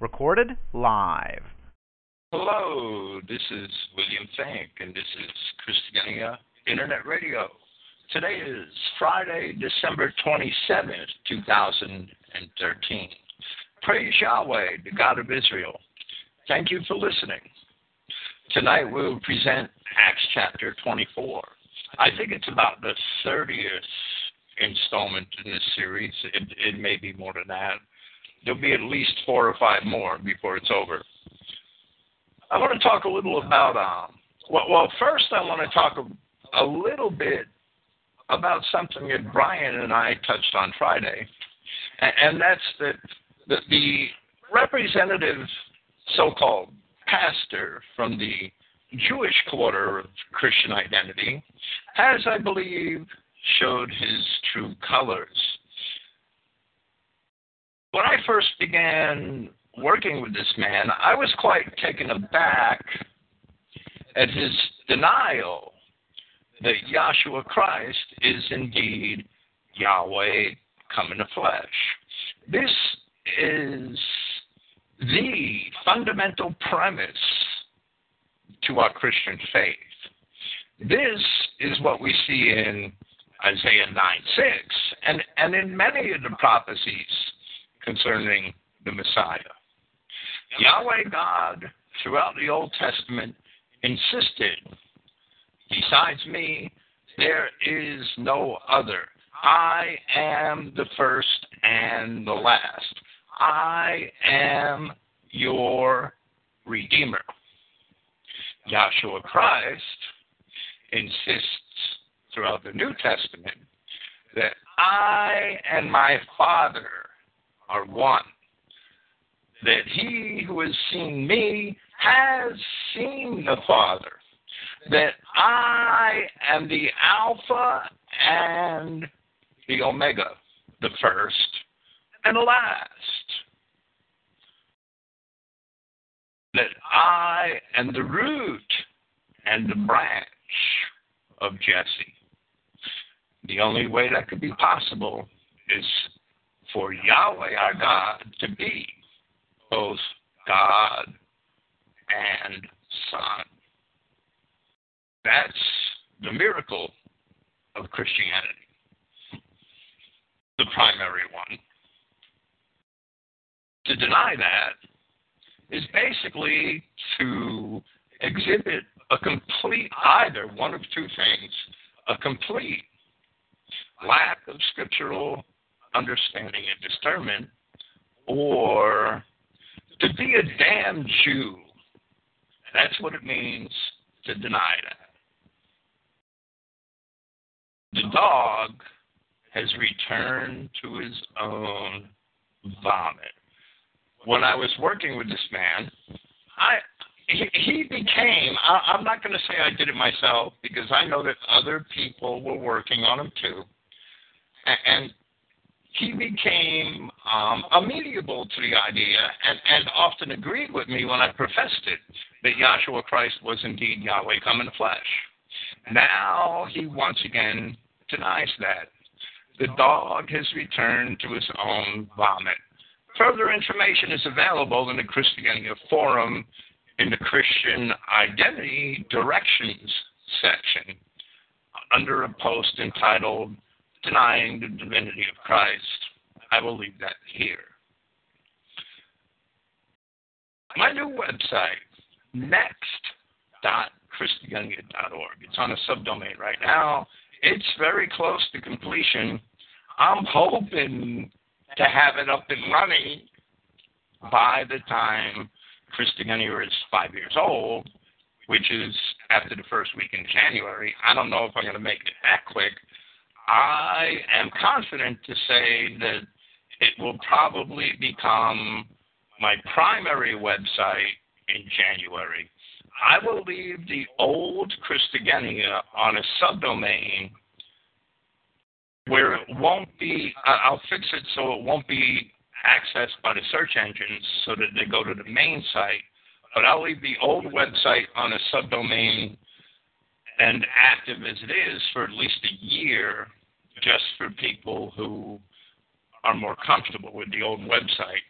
Recorded live. Hello, this is William Finck, and this is Christogenea Internet Radio. Today is Friday, December 27th, 2013. Praise Yahweh, the God of Israel. Thank you for listening. Tonight we'll present Acts chapter 24. I think it's about the 30th installment in this series. It, it may be more than that. There'll be at least four or five more before it's over. I want to talk a little about, um, well, well, first I want to talk a, a little bit about something that Brian and I touched on Friday, and, and that's that the, the representative so-called pastor from the Jewish quarter of Christian identity has, I believe, showed his true colors. When I first began working with this man, I was quite taken aback at his denial that Yahshua Christ is indeed Yahweh come in the flesh. This is the fundamental premise to our Christian faith. This is what we see in Isaiah 9 6, and, and in many of the prophecies concerning the Messiah. Yahweh God, throughout the Old Testament, insisted, besides me, there is no other. I am the first and the last. I am your Redeemer. Yahshua Christ insists throughout the New Testament that I and my Father are one. That he who has seen me has seen the Father. That I am the Alpha and the Omega, the first and the last. That I am the root and the branch of Jesse. The only way that could be possible is for Yahweh our God to be both God and Son. That's the miracle of Christianity, the primary one. To deny that is basically to exhibit a complete, either one of two things, a complete lack of scriptural understanding and discernment, or to be a damn Jew. That's what it means to deny that. The dog has returned to his own vomit. When I was working with this man, I he, he became I, i'm not going to say i did it myself because i know that other people were working on him too and, and he became um, amenable to the idea and, and often agreed with me when I professed it that Yahshua Christ was indeed Yahweh come in the flesh. Now he once again denies that. The dog has returned to his own vomit. Further information is available in the Christogenea Forum in the Christian Identity Directions section under a post entitled Denying the Divinity of Christ. I will leave that here. My new website, next.christogenea.org. It's on a subdomain right now. It's very close to completion. I'm hoping to have it up and running by the time Christogenea is five years old, which is after the first week in January. I don't know if I'm going to make it that quick. I am confident to say that it will probably become my primary website in January. I will leave the old Christogenea on a subdomain where it won't be, I'll fix it so it won't be accessed by the search engines so that they go to the main site. But I'll leave the old website on a subdomain and active as it is for at least a year just for people who are more comfortable with the old website.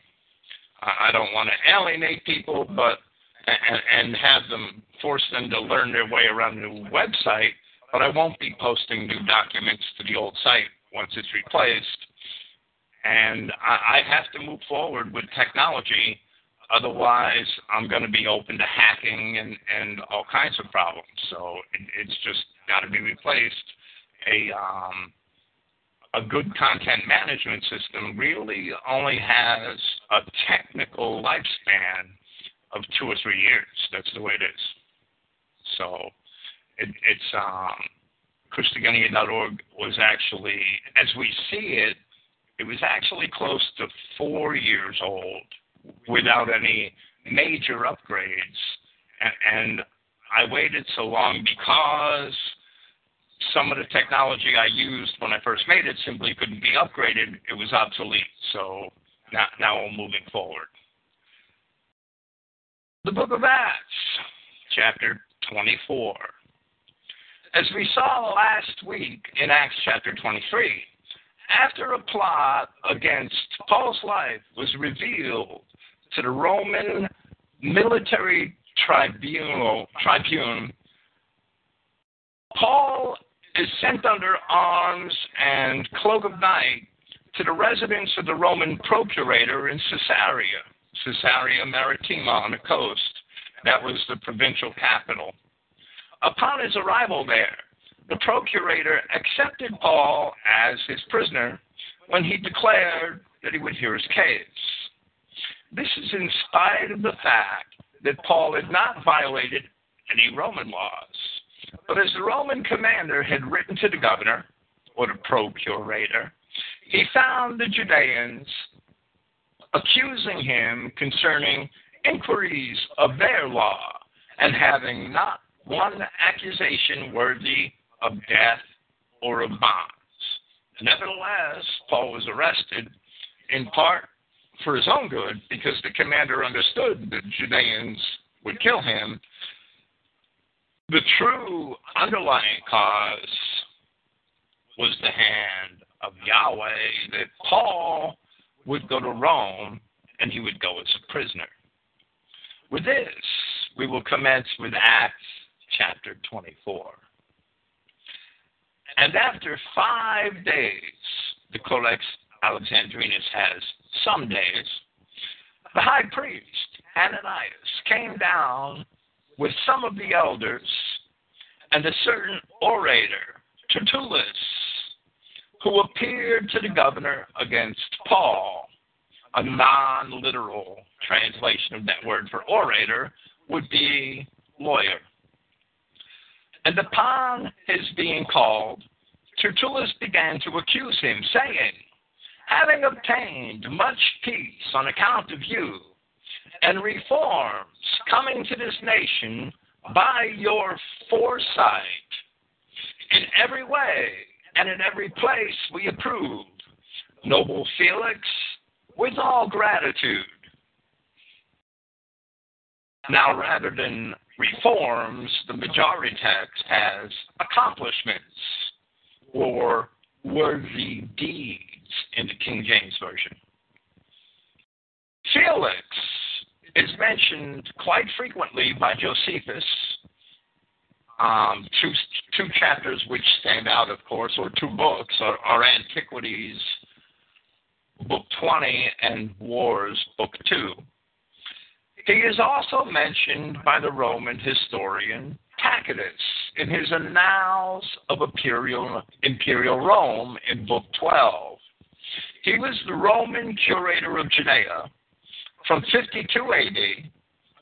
I don't want to alienate people, but and, and have them force them to learn their way around the new website. But I won't be posting new documents to the old site once it's replaced. And I, I have to move forward with technology. Otherwise, I'm going to be open to hacking and, and all kinds of problems. So it, it's just got to be replaced. A um, a good content management system really only has a technical lifespan of two or three years. That's the way it is. So it, it's um, Christogenea.org was actually, as we see it, it was actually close to four years old without any major upgrades. And, and I waited so long because some of the technology I used when I first made it simply couldn't be upgraded. It was obsolete. So now, now we're moving forward. The Book of Acts, chapter 24. As we saw last week in Acts chapter 23, after a plot against Paul's life was revealed to the Roman military tribunal, tribune, Paul is sent under arms and cloak of night to the residence of the Roman procurator in Caesarea, Caesarea Maritima on the coast. That was the provincial capital. Upon his arrival there, the procurator accepted Paul as his prisoner when he declared that he would hear his case. This is in spite of the fact that Paul had not violated any Roman laws. But as the Roman commander had written to the governor, or the procurator, he found the Judeans accusing him concerning inquiries of their law and having not one accusation worthy of death or of bonds. Nevertheless, Paul was arrested in part for his own good because the commander understood that Judeans would kill him the true underlying cause was the hand of Yahweh that Paul would go to Rome and he would go as a prisoner. With this, we will commence with Acts chapter 24. And after five days, the Codex Alexandrinus has some days, the high priest, Ananias, came down with some of the elders and a certain orator, Tertullus, who appeared to the governor against Paul. A non literal translation of that word for orator would be lawyer. And upon his being called, Tertullus began to accuse him, saying, Having obtained much peace on account of you, and reforms coming to this nation by your foresight. In every way and in every place we approve. Noble Felix, with all gratitude. Now, rather than reforms, the majority text has accomplishments or worthy deeds in the King James Version. Felix is mentioned quite frequently by Josephus. Um, two, two chapters which stand out, of course, or two books are, are Antiquities, Book 20, and Wars, Book 2. He is also mentioned by the Roman historian Tacitus in his Annals of Imperial, Imperial Rome in Book 12. He was the Roman curator of Judea from 52 AD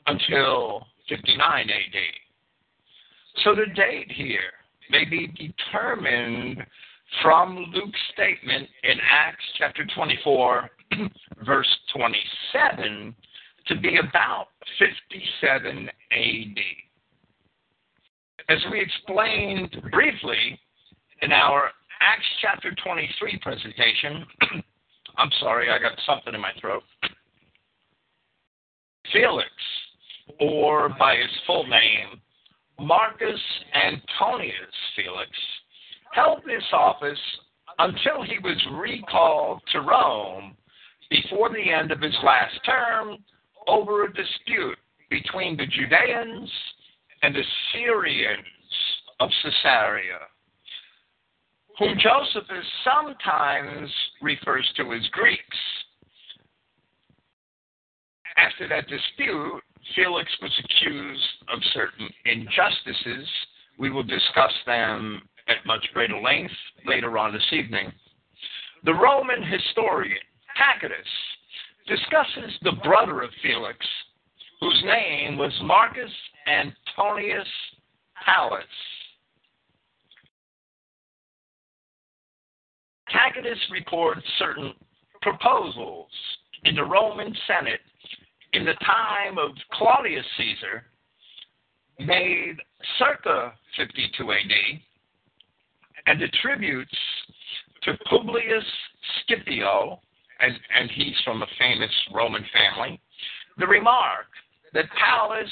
until 59 AD. So the date here may be determined from Luke's statement in Acts chapter 24, verse 27, to be about 57 AD. As we explained briefly in our Acts chapter 23 presentation, I'm sorry, I got something in my throat. Felix, or by his full name, Marcus Antonius Felix, held this office until he was recalled to Rome before the end of his last term over a dispute between the Judeans and the Syrians of Caesarea, whom Josephus sometimes refers to as Greeks. After that dispute, Felix was accused of certain injustices. We will discuss them at much greater length later on this evening. The Roman historian Tacitus discusses the brother of Felix, whose name was Marcus Antonius Pallas. Tacitus records certain proposals in the Roman Senate in the time of Claudius Caesar, made circa 52 AD, and attributes to Publius Scipio, and, and he's from a famous Roman family, the remark that Pallas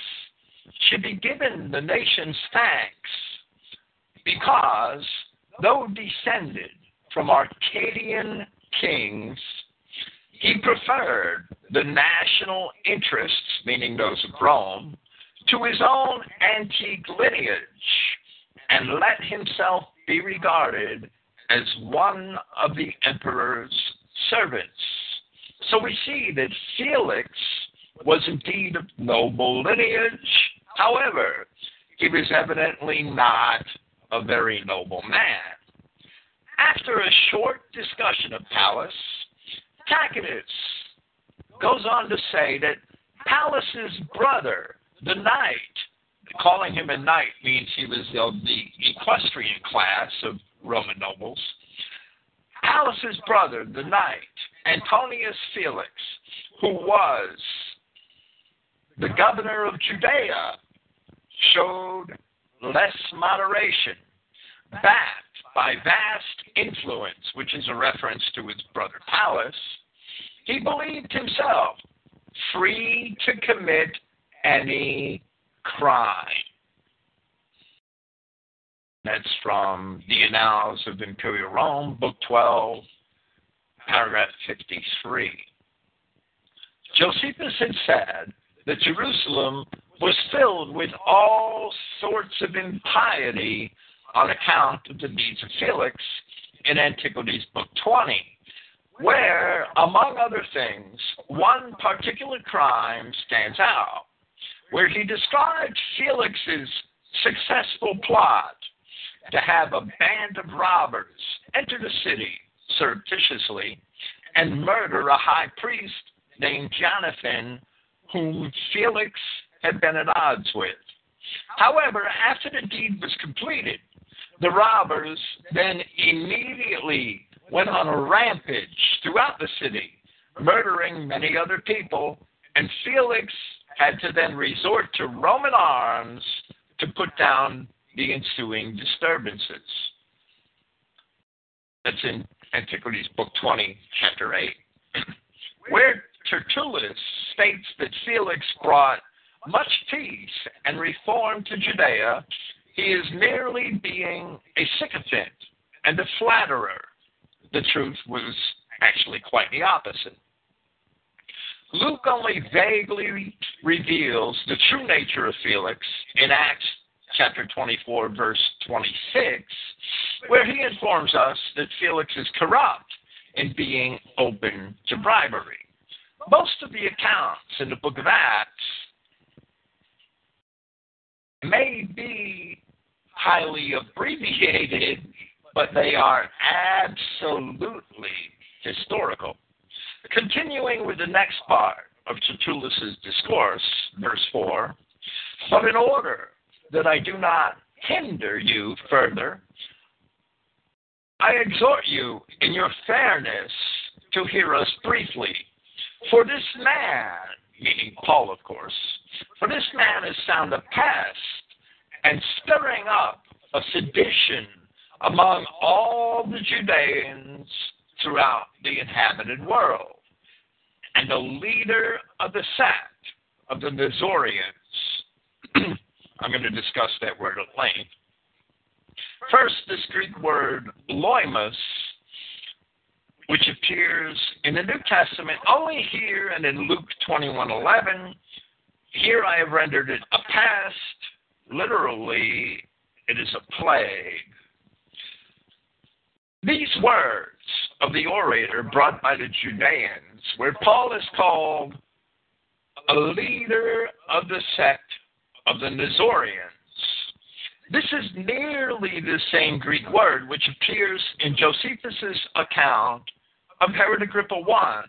should be given the nation's thanks because, though descended from Arcadian kings, he preferred the national interests, meaning those of Rome, to his own antique lineage and let himself be regarded as one of the emperor's servants. So we see that Felix was indeed of noble lineage. However, he was evidently not a very noble man. After a short discussion of Pallas, Tacitus goes on to say that Pallas's brother, the knight, calling him a knight means he was of the equestrian class of Roman nobles. Pallas's brother, the knight, Antonius Felix, who was the governor of Judea, showed less moderation, backed by vast influence, which is a reference to his brother Pallas. He believed himself free to commit any crime. That's from the Annals of Imperial Rome, Book 12, paragraph 53. Josephus had said that Jerusalem was filled with all sorts of impiety on account of the deeds of Felix in Antiquities, Book 20, where, among other things, one particular crime stands out, where he described Felix's successful plot to have a band of robbers enter the city surreptitiously and murder a high priest named Jonathan, whom Felix had been at odds with. However, after the deed was completed, the robbers then immediately went on a rampage throughout the city, murdering many other people, and Felix had to then resort to Roman arms to put down the ensuing disturbances. That's in Antiquities, Book 20, Chapter 8, where Tertullus states that Felix brought much peace and reform to Judea, he is merely being a sycophant and a flatterer. The truth was actually quite the opposite. Luke only vaguely reveals the true nature of Felix in Acts chapter 24, verse 26, where he informs us that Felix is corrupt in being open to bribery. Most of the accounts in the book of Acts may be highly abbreviated, but they are absolutely historical. Continuing with the next part of Tertullus's discourse, verse 4, but in order that I do not hinder you further, I exhort you in your fairness to hear us briefly. For this man, meaning Paul, of course, for this man is sound a pest and stirring up a sedition among all the Judeans throughout the inhabited world, and a leader of the sect of the Nazorians. I'm going to discuss that word at length. First, this Greek word loimos, which appears in the New Testament only here and in Luke 21:11. Here I have rendered it a pest. Literally, it is a plague. These words of the orator brought by the Judeans, where Paul is called a leader of the sect of the Nazorians. This is nearly the same Greek word which appears in Josephus's account of Herod Agrippa I,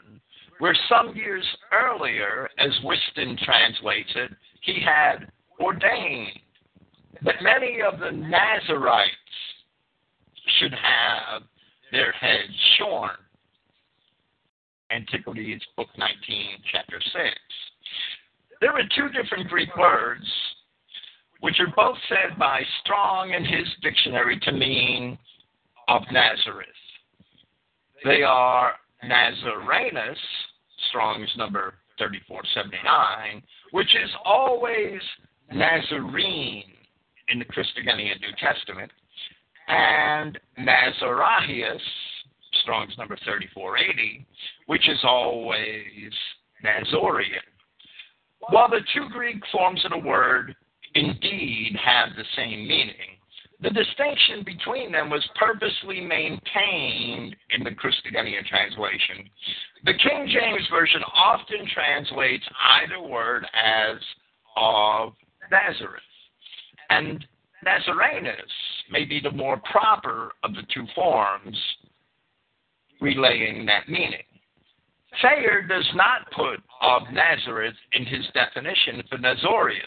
where some years earlier, as Whiston translates it, he had ordained many of the Nazarites should have their heads shorn. Antiquities, Book 19, Chapter 6. There are two different Greek words which are both said by Strong in his dictionary to mean of Nazareth. They are Nazarenus, Strong's number 3479, which is always Nazarene in the Christogenea New Testament, and Nazarias, Strong's number 3480, which is always Nazorian. While the two Greek forms of the word indeed have the same meaning, the distinction between them was purposely maintained in the Christogenea translation. The King James Version often translates either word as of Nazareth. And Nazarenus may be the more proper of the two forms, relaying that meaning. Thayer does not put of Nazareth in his definition for Nazorius.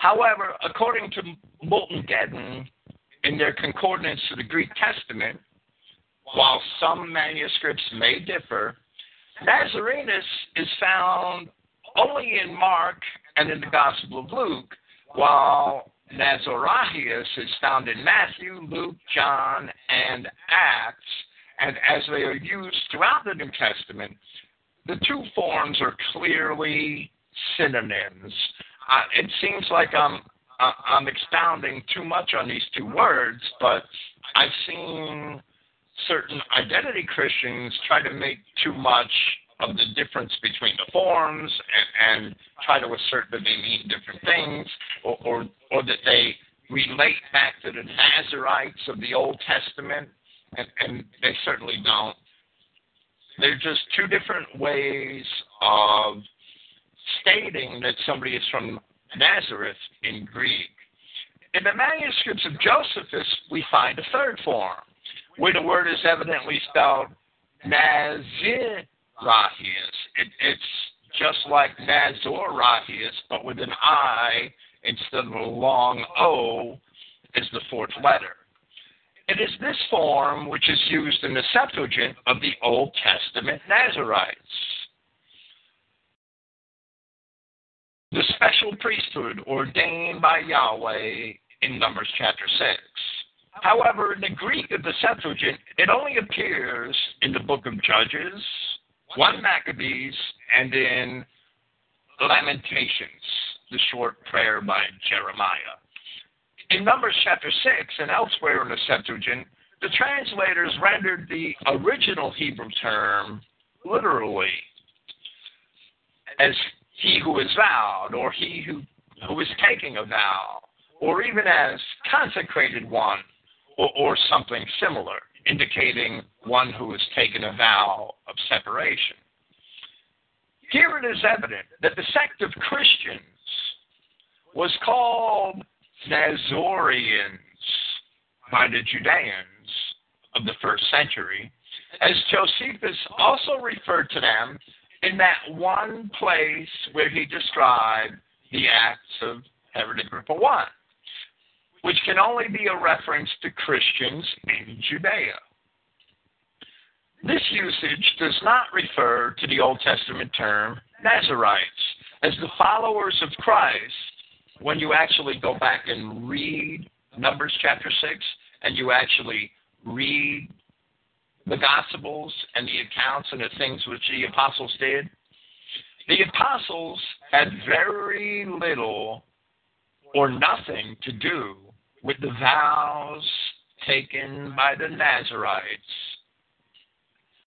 However, according to Moulton Geden, in their concordance to the Greek Testament, while some manuscripts may differ, Nazarenus is found only in Mark and in the Gospel of Luke, while Nazarias is found in Matthew, Luke, John, and Acts, and as they are used throughout the New Testament, the two forms are clearly synonyms. Uh, it seems like I'm uh, I'm expounding too much on these two words, but I've seen certain identity Christians try to make too much of the difference between the forms and, and try to assert that they mean different things, or, or or that they relate back to the Nazarites of the Old Testament, and, and they certainly don't. They're just two different ways of stating that somebody is from Nazareth in Greek. In the manuscripts of Josephus, we find a third form, where the word is evidently spelled Nazirahius. It, it's just like Nazorius, but with an I instead of a long O as the fourth letter. It is this form which is used in the Septuagint of the Old Testament Nazarites. The special priesthood ordained by Yahweh in Numbers chapter 6. However, in the Greek of the Septuagint, it only appears in the book of Judges, 1 Maccabees, and in Lamentations, the short prayer by Jeremiah. In Numbers chapter 6 and elsewhere in the Septuagint, the translators rendered the original Hebrew term literally as he who is vowed, or he who, who is taking a vow, or even as consecrated one, or, or something similar, indicating one who has taken a vow of separation. Here it is evident that the sect of Christians was called Nazorians by the Judeans of the first century, as Josephus also referred to them in that one place where he described the acts of Herod Agrippa I, which can only be a reference to Christians in Judea. This usage does not refer to the Old Testament term Nazarites, as the followers of Christ when you actually go back and read Numbers chapter 6 and you actually read the Gospels and the accounts and the things which the apostles did, the apostles had very little or nothing to do with the vows taken by the Nazarites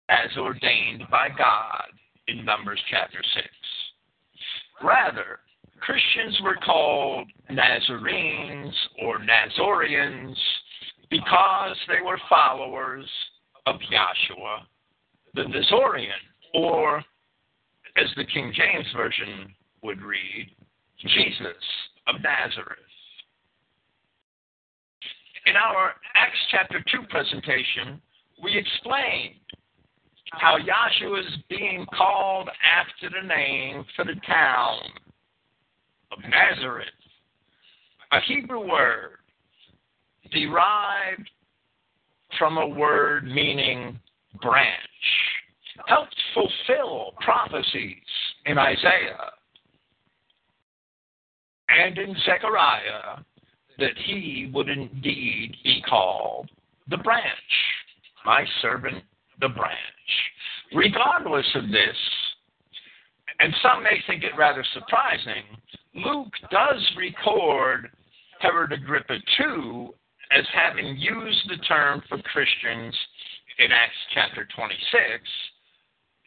as ordained by God in Numbers chapter 6. Rather, Christians were called Nazarenes or Nazorians because they were followers of Yahshua the Nazorian, or as the King James Version would read, Jesus of Nazareth. In our Acts chapter 2 presentation, we explained how Yahshua is being called after the name for the town of Nazareth, a Hebrew word derived from a word meaning branch, helped fulfill prophecies in Isaiah and in Zechariah that he would indeed be called the branch, my servant, the branch. Regardless of this, and some may think it rather surprising, Luke does record Herod Agrippa II as having used the term for Christians in Acts chapter 26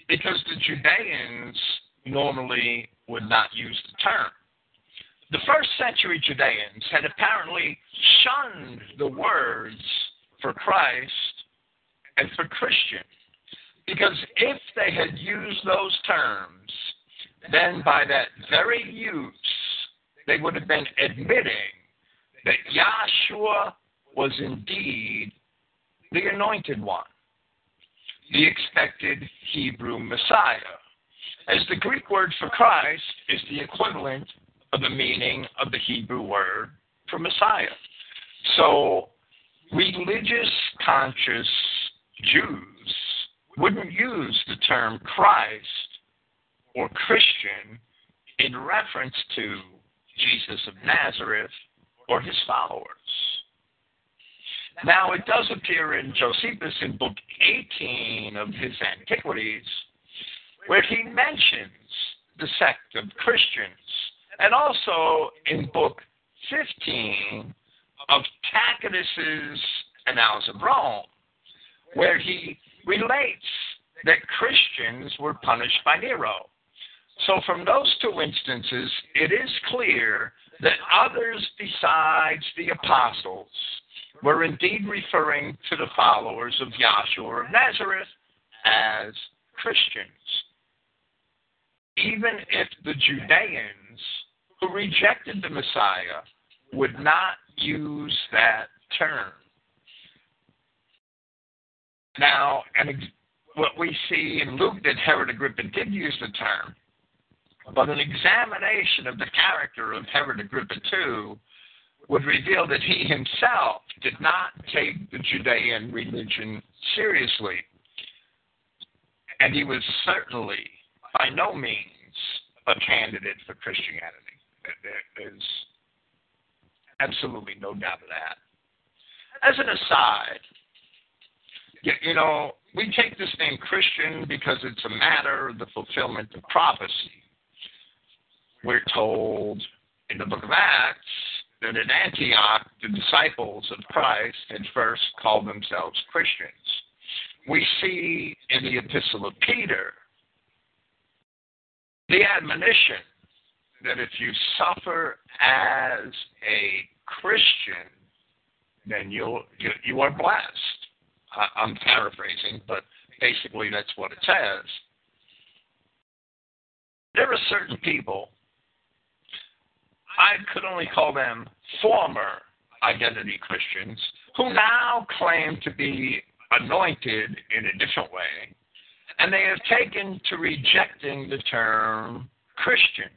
because the Judeans normally would not use the term. The first century Judeans had apparently shunned the words for Christ and for Christian because if they had used those terms, then by that very use, they would have been admitting that Yahshua was indeed the anointed one, the expected Hebrew Messiah, as the Greek word for Christ is the equivalent of the meaning of the Hebrew word for Messiah. So, religious conscious Jews wouldn't use the term Christ or Christian in reference to Jesus of Nazareth or his followers. Now, it does appear in Josephus in Book 18 of his Antiquities, where he mentions the sect of Christians, and also in Book 15 of Tacitus's Annals of Rome, where he relates that Christians were punished by Nero. So, from those two instances, it is clear that others besides the apostles were indeed referring to the followers of Yahshua of Nazareth as Christians. Even if the Judeans who rejected the Messiah would not use that term. Now, what we see in Luke that Herod Agrippa did use the term, but an examination of the character of Herod Agrippa II would reveal that he himself did not take the Judean religion seriously. And he was certainly by no means a candidate for Christianity. There's absolutely no doubt of that. As an aside, you know, we take this name Christian because it's a matter of the fulfillment of prophecy. We're told in the book of Acts that in Antioch, the disciples of Christ had first called themselves Christians. We see in the Epistle of Peter the admonition that if you suffer as a Christian, then you'll, you, you are blessed. I, I'm paraphrasing, but basically that's what it says. There are certain people I could only call them former identity Christians who now claim to be anointed in a different way, and they have taken to rejecting the term Christian.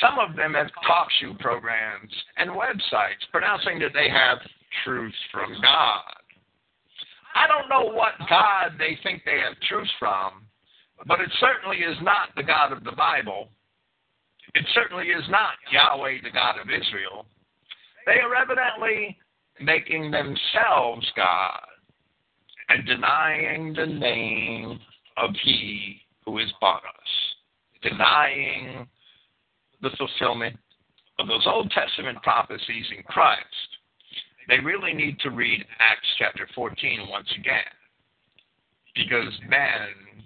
Some of them have talk show programs and websites pronouncing that they have truth from God. I don't know what God they think they have truth from, but it certainly is not the God of the Bible it certainly is not Yahweh, the God of Israel. They are evidently making themselves God and denying the name of He who has bought us, denying the fulfillment of those Old Testament prophecies in Christ. They really need to read Acts chapter 14 once again. because men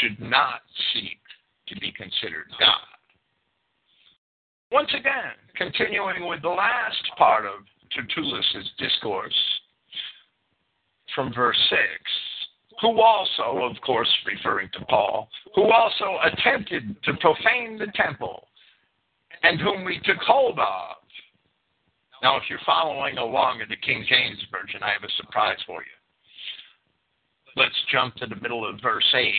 should not seek to be considered God. Once again, continuing with the last part of Tertullus' discourse from verse 6, who also, of course, referring to Paul, who also attempted to profane the temple, and whom we took hold of. Now, if you're following along in the King James Version, I have a surprise for you. Let's jump to the middle of verse 8.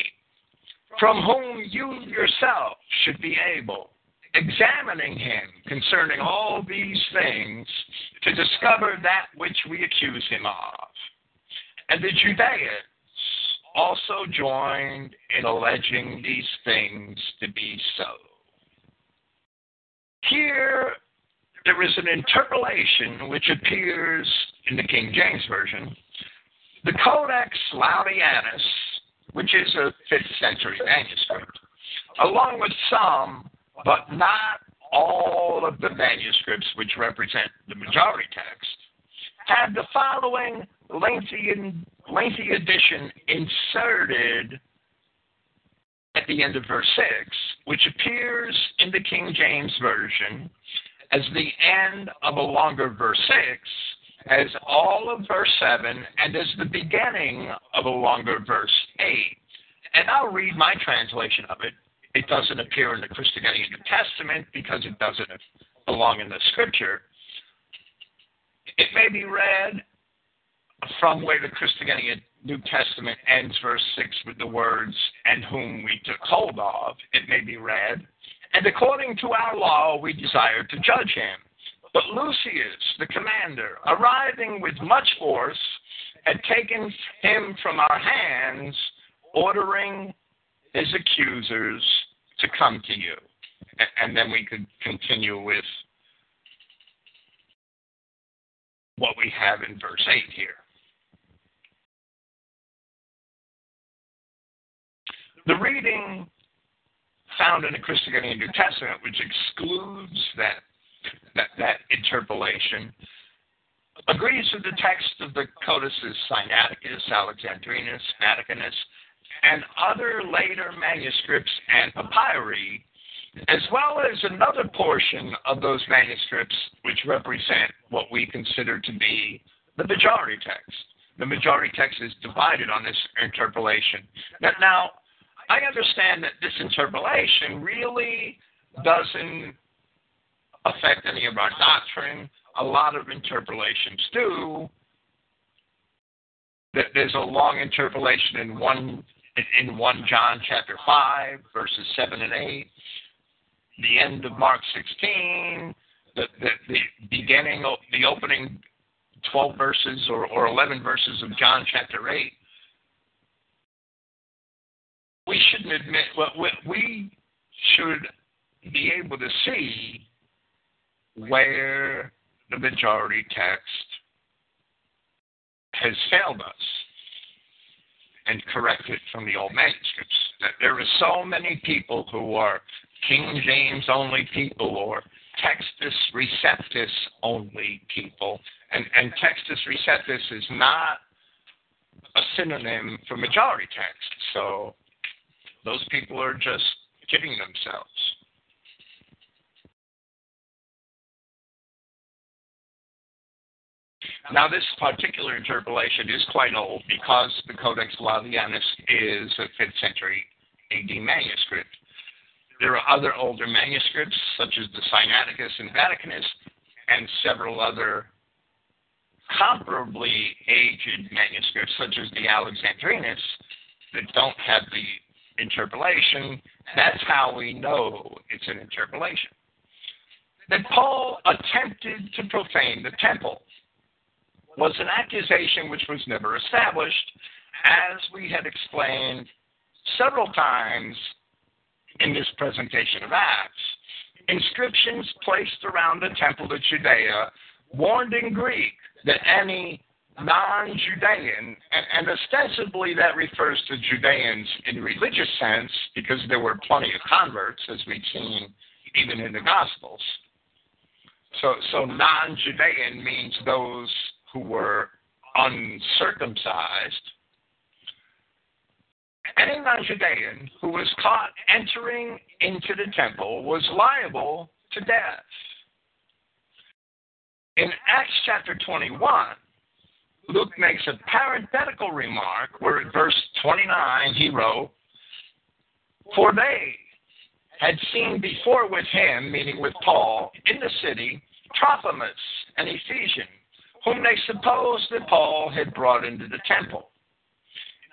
From whom you yourself should be able, examining him concerning all these things, to discover that which we accuse him of. And the Judeans also joined in alleging these things to be so. Here, there is an interpolation which appears in the King James Version. The Codex Laudianus, which is a 5th century manuscript, along with some, but not all of the manuscripts which represent the majority text, had the following lengthy, lengthy addition inserted at the end of verse 6, which appears in the King James Version as the end of a longer verse 6, as all of verse 7, and as the beginning of a longer verse 8. And I'll read my translation of it. It doesn't appear in the Christogenea New Testament because it doesn't belong in the scripture. It may be read from where the Christogenea New Testament ends verse 6 with the words, and whom we took hold of, it may be read, and according to our law we desire to judge him. But Lysias, the commander, arriving with much force, had taken him from our hands, ordering his accusers to come to you. And then we could continue with what we have in verse 8 here. The reading found in the Christogenea New Testament, which excludes that, that, that interpolation, agrees with the text of the Codices Sinaiticus, Alexandrinus, Vaticanus, and other later manuscripts and papyri, as well as another portion of those manuscripts which represent what we consider to be the majority text. The majority text is divided on this interpolation. Now I understand that this interpolation really doesn't affect any of our doctrine. A lot of interpolations do. That there's a long interpolation in one in one John chapter five, verses seven and eight, the end of Mark sixteen, the the, the beginning of the opening twelve verses or, or eleven verses of John chapter eight we shouldn't admit, well, we should be able to see where the majority text has failed us and correct it from the old manuscripts. That there are so many people who are King James only people or Textus Receptus only people, and, and Textus Receptus is not a synonym for majority text. So those people are just kidding themselves. Now, this particular interpolation is quite old because the Codex Laudianus is a 5th century AD manuscript. There are other older manuscripts, such as the Sinaiticus and Vaticanus, and several other comparably aged manuscripts, such as the Alexandrinus, that don't have the interpolation. That's how we know it's an interpolation. That Paul attempted to profane the temple was an accusation which was never established, as we had explained several times in this presentation of Acts. Inscriptions placed around the temple of Judea warned in Greek that any non Judean, and, and, ostensibly that refers to Judeans in religious sense because there were plenty of converts, as we've seen even in the Gospels. So, so non Judean means those who were uncircumcised. Any non-Judean who was caught entering into the temple was liable to death. In Acts chapter 21, Luke makes a parenthetical remark where at verse 29 he wrote, For they had seen before with him, meaning with Paul, in the city, Trophimus, an Ephesian, whom they supposed that Paul had brought into the temple.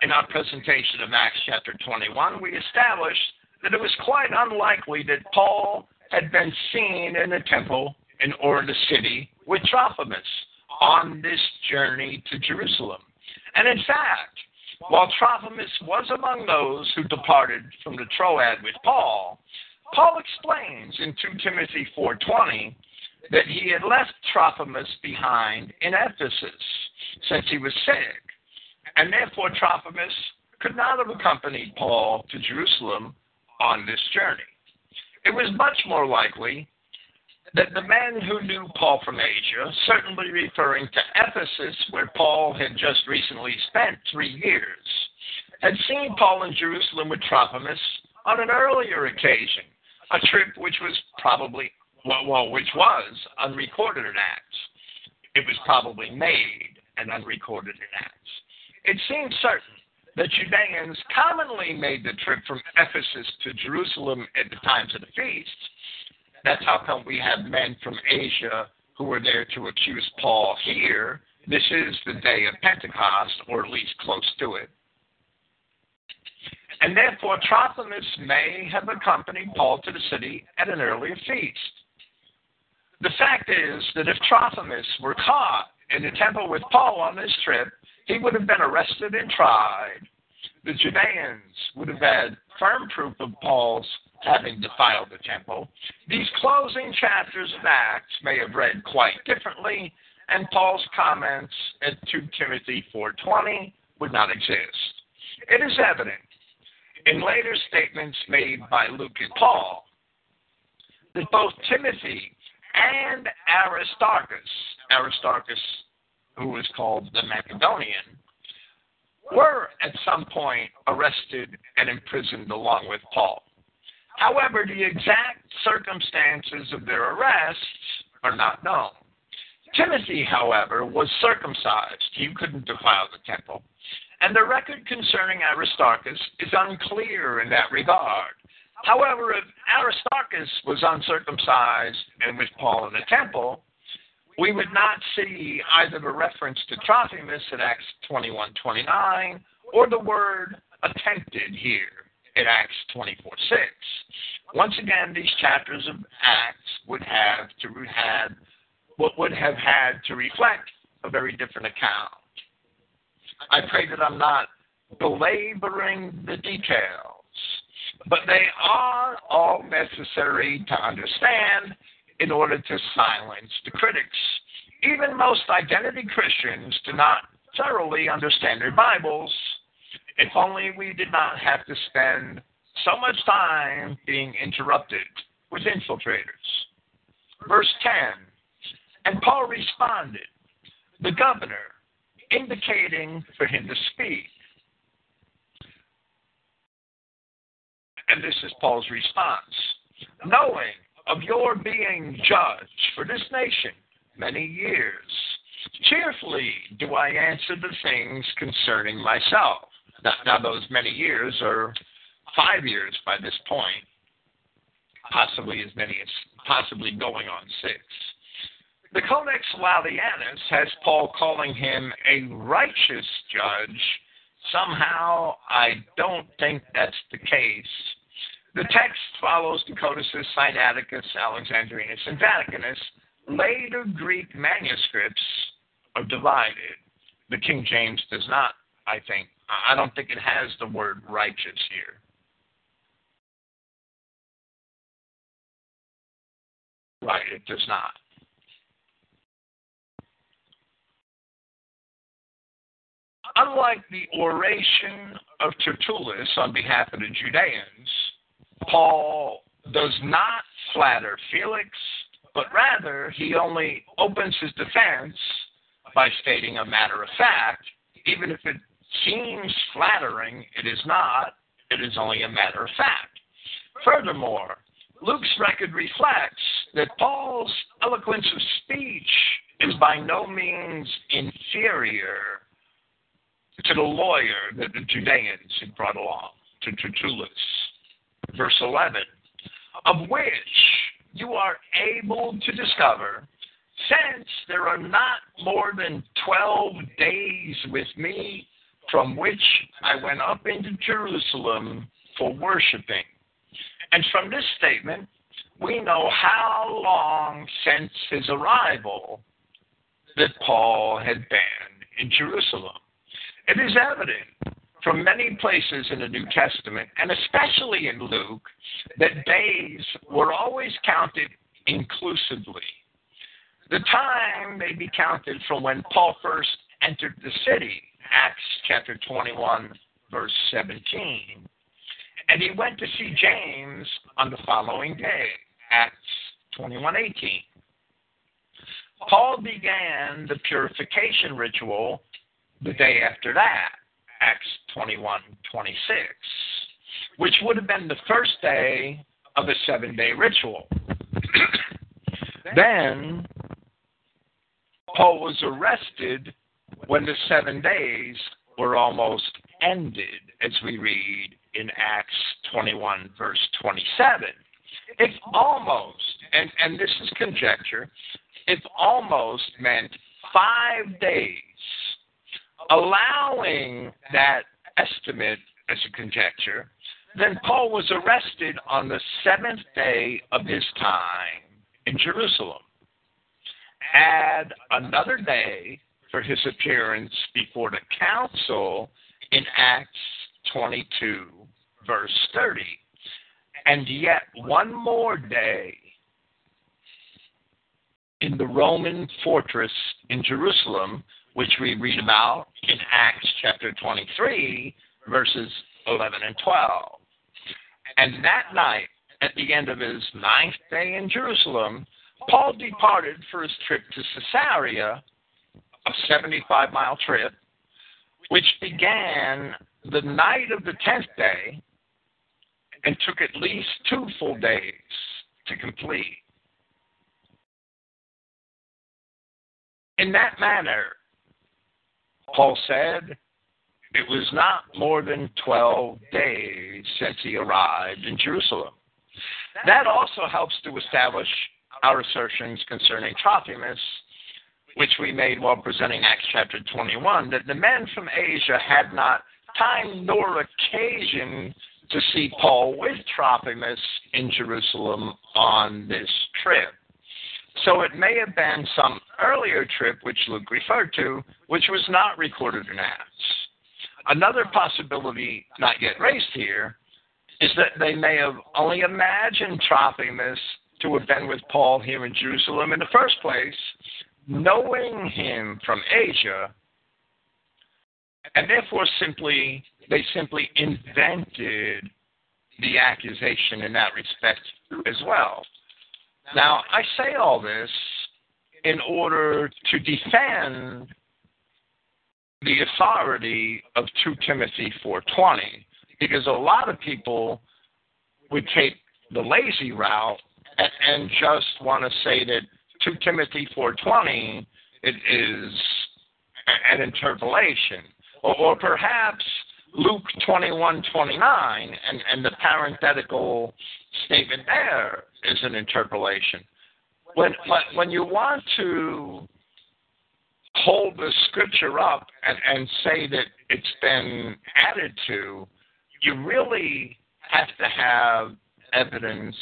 In our presentation of Acts chapter 21, we established that it was quite unlikely that Paul had been seen in the temple in or in the city with Trophimus on this journey to Jerusalem. And in fact, while Trophimus was among those who departed from the Troad with Paul, Paul explains in 2 Timothy 4:20 that he had left Trophimus behind in Ephesus since he was sick, and therefore Trophimus could not have accompanied Paul to Jerusalem on this journey. It was much more likely that the man who knew Paul from Asia, certainly referring to Ephesus, where Paul had just recently spent three years, had seen Paul in Jerusalem with Trophimus on an earlier occasion, a trip which was probably, well, well which was unrecorded in Acts. It was probably made and unrecorded in Acts. It seems certain that Judeans commonly made the trip from Ephesus to Jerusalem at the times of the feasts, that's how come we have men from Asia who were there to accuse Paul here. This is the day of Pentecost, or at least close to it. And therefore, Trophimus may have accompanied Paul to the city at an earlier feast. The fact is that if Trophimus were caught in the temple with Paul on this trip, he would have been arrested and tried. The Judeans would have had firm proof of Paul's having defiled the temple. These closing chapters of Acts may have read quite differently, and Paul's comments at 2 Timothy 4:20 would not exist. It is evident in later statements made by Luke and Paul that both Timothy and Aristarchus, Aristarchus, who was called the Macedonian, were at some point arrested and imprisoned along with Paul. However, the exact circumstances of their arrests are not known. Timothy, however, was circumcised. He couldn't defile the temple. And the record concerning Aristarchus is unclear in that regard. However, if Aristarchus was uncircumcised and with Paul in the temple, we would not see either the reference to Trophimus in Acts 21:29 or the word attempted here in Acts 24 6. Once again, these chapters of Acts would have to have what would have had to reflect a very different account. I pray that I'm not belaboring the details, but they are all necessary to understand in order to silence the critics. Even most identity Christians do not thoroughly understand their Bibles if only we did not have to spend so much time being interrupted with infiltrators. Verse 10 And Paul responded, the governor, indicating for him to speak. And this is Paul's response knowing of your being judge for this nation many years, cheerfully do I answer the things concerning myself. Now, now those many years are five years by this point, possibly as many as possibly going on six. The Codex Laudianus has Paul calling him a righteous judge. Somehow, I don't think that's the case. The text follows the Codices Sinaiticus, Alexandrinus, and Vaticanus. Later Greek manuscripts are divided. The King James does not, I think, I don't think it has the word righteous here. Right, it does not. Unlike the oration of Tertullus on behalf of the Judeans, Paul does not flatter Felix, but rather he only opens his defense by stating a matter of fact, even if it seems flattering, it is not, it is only a matter of fact. Furthermore, Luke's record reflects that Paul's eloquence of speech is by no means inferior to the lawyer that the Judeans had brought along, to Tertullus. Verse 11, of which you are able to discover, since there are not more than 12 days with me from which I went up into Jerusalem for worshiping. And from this statement, we know how long since his arrival that Paul had been in Jerusalem. It is evident from many places in the New Testament, and especially in Luke, that days were always counted inclusively. The time may be counted from when Paul first entered the city, Acts chapter 21, verse 17. And he went to see James on the following day, Acts 21:18. Paul began the purification ritual the day after that, Acts 21:26, which would have been the first day of a seven-day ritual. then Paul was arrested when the seven days were almost ended, as we read in Acts 21, verse 27. If almost, and, and this is conjecture, if almost meant five days, allowing that estimate as a conjecture, then Paul was arrested on the seventh day of his time in Jerusalem. Add another day for his appearance before the council in Acts 22, verse 30. And yet one more day in the Roman fortress in Jerusalem, which we read about in Acts chapter 23, verses 11 and 12. And that night, at the end of his ninth day in Jerusalem, Paul departed for his trip to Caesarea, a 75 mile trip, which began the night of the 10th day and took at least two full days to complete. In that manner, Paul said, it was not more than 12 days since he arrived in Jerusalem. That also helps to establish our assertions concerning Trophimus, which we made while presenting Acts chapter 21, that the men from Asia had not time nor occasion to see Paul with Trophimus in Jerusalem on this trip. So it may have been some earlier trip which Luke referred to, which was not recorded in Acts. Another possibility not yet raised here is that they may have only imagined Trophimus to have been with Paul here in Jerusalem in the first place, knowing him from Asia, and therefore simply they simply invented the accusation in that respect as well. Now, I say all this in order to defend the authority of 2 Timothy 4:20 because a lot of people would take the lazy route and, and just want to say that 2 Timothy 4:20 it is an interpolation or, or perhaps Luke 21:29 and, and the parenthetical statement there is an interpolation. When, when you want to hold the scripture up and, and say that it's been added to, you really have to have evidence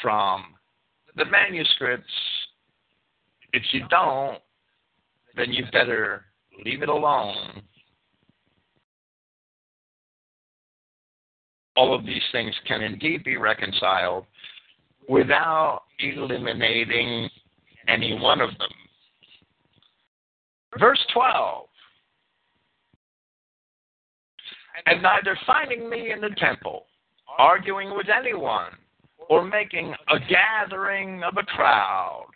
from the manuscripts. If you don't, then you better leave it alone. All of these things can indeed be reconciled without eliminating any one of them. Verse 12 And neither finding me in the temple, arguing with anyone, or making a gathering of a crowd,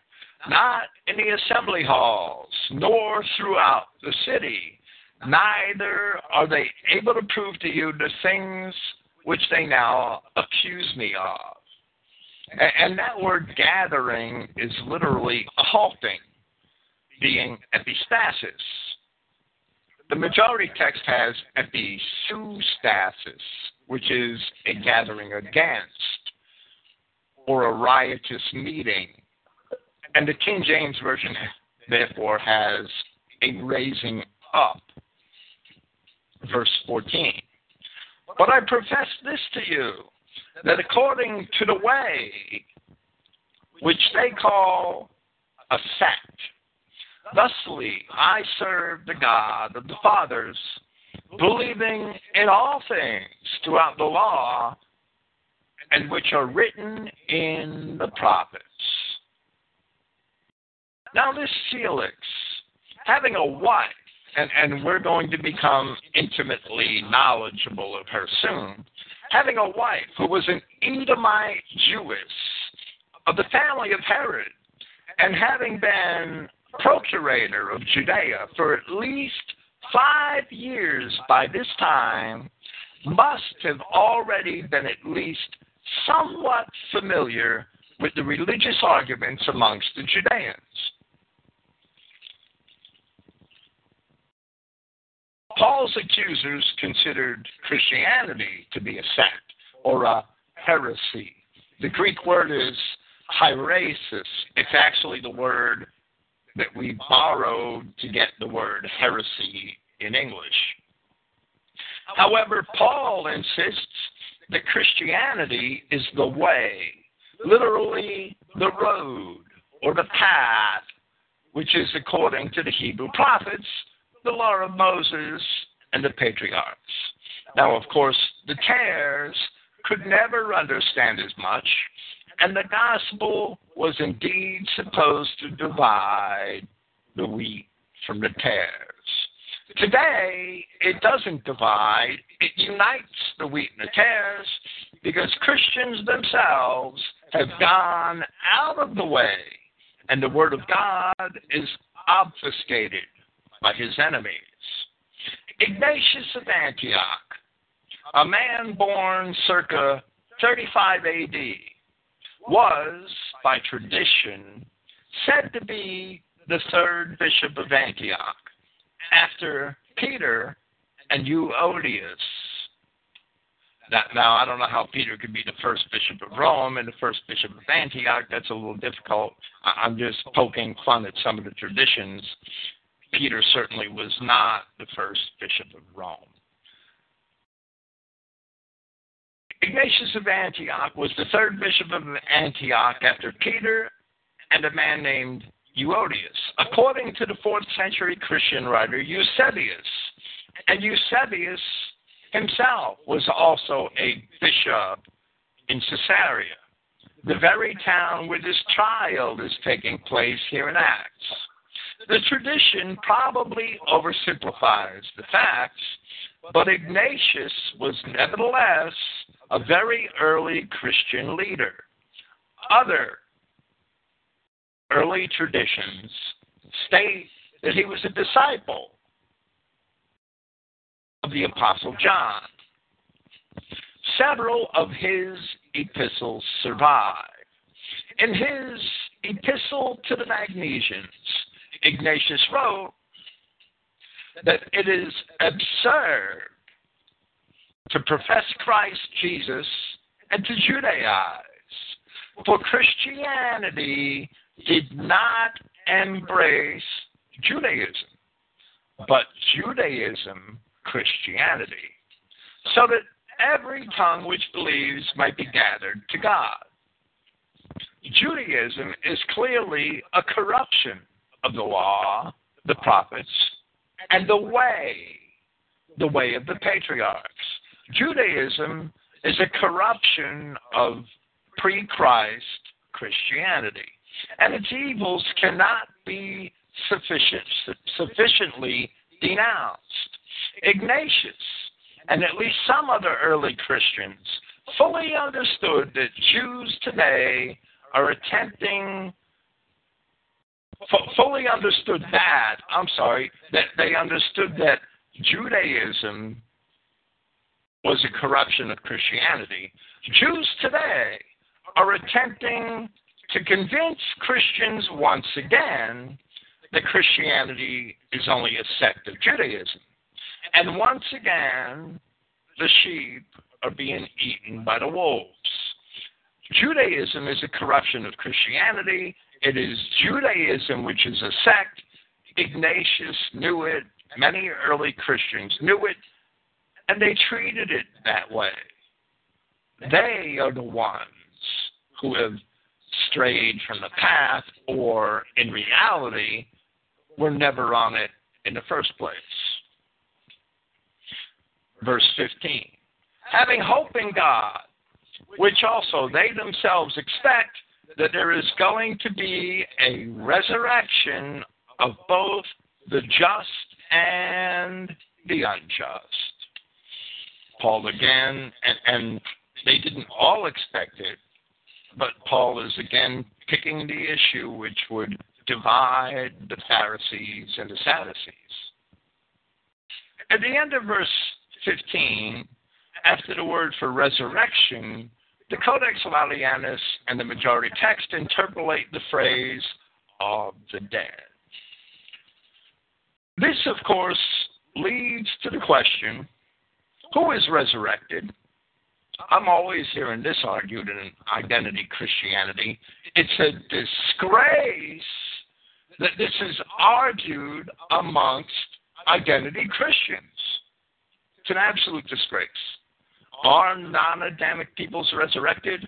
not in the assembly halls, nor throughout the city, neither are they able to prove to you the things which they now accuse me of. And that word gathering is literally halting, being epistasis. The majority text has episustasis, which is a gathering against or a riotous meeting. And the King James Version, therefore, has a raising up. Verse 14. But I profess this to you, that according to the way which they call a sect, thusly I serve the God of the fathers, believing in all things throughout the law, and which are written in the prophets. Now, this Felix, having a wife, and, and we're going to become intimately knowledgeable of her soon, having a wife who was an Edomite Jewess of the family of Herod, and having been procurator of Judea for at least five years by this time, must have already been at least somewhat familiar with the religious arguments amongst the Judeans. Paul's accusers considered Christianity to be a sect or a heresy. The Greek word is hairesis. It's actually the word that we borrowed to get the word heresy in English. However, Paul insists that Christianity is the way, literally the road or the path, which is according to the Hebrew prophets, the law of Moses, and the patriarchs. Now, of course, the tares could never understand as much, and the gospel was indeed supposed to divide the wheat from the tares. Today, it doesn't divide, it unites the wheat and the tares because Christians themselves have gone out of the way, and the Word of God is obfuscated by his enemies. Ignatius of Antioch, a man born circa 35 AD, was, by tradition, said to be the third bishop of Antioch after Peter and Euodias. That, now, I don't know how Peter could be the first bishop of Rome and the first bishop of Antioch. That's a little difficult. I'm just poking fun at some of the traditions. Peter certainly was not the first bishop of Rome. Ignatius of Antioch was the third bishop of Antioch after Peter and a man named Euodias, according to the fourth century Christian writer Eusebius. And Eusebius himself was also a bishop in Caesarea, the very town where this trial is taking place here in Acts. The tradition probably oversimplifies the facts, but Ignatius was nevertheless a very early Christian leader. Other early traditions state that he was a disciple of the Apostle John. Several of his epistles survive. In his epistle to the Magnesians, Ignatius wrote that it is absurd to profess Christ Jesus and to Judaize. For Christianity did not embrace Judaism, but Judaism Christianity, so that every tongue which believes might be gathered to God. Judaism is clearly a corruption of the law, the prophets, and the way, the way of the patriarchs. Judaism is a corruption of pre Christ Christianity and its evils cannot be sufficient, sufficiently denounced. Ignatius and at least some other early Christians fully understood that Jews today are attempting, fully understood that, I'm sorry, that they understood that Judaism was a corruption of Christianity, Jews today are attempting to convince Christians once again that Christianity is only a sect of Judaism. And once again, the sheep are being eaten by the wolves. Judaism is a corruption of Christianity. It is Judaism which is a sect. Ignatius knew it. Many early Christians knew it. And they treated it that way. They are the ones who have strayed from the path, or in reality, were never on it in the first place. Verse 15 Having hope in God, which also they themselves expect that there is going to be a resurrection of both the just and the unjust. Paul again, and, and they didn't all expect it, but Paul is again picking the issue which would divide the Pharisees and the Sadducees. At the end of verse 15, after the word for resurrection, the Codex Vaticanus and the majority text interpolate the phrase of the dead. This, of course, leads to the question who is resurrected? I'm always hearing this argued in identity Christianity. It's a disgrace that this is argued amongst identity Christians. It's an absolute disgrace. Are non Adamic peoples resurrected?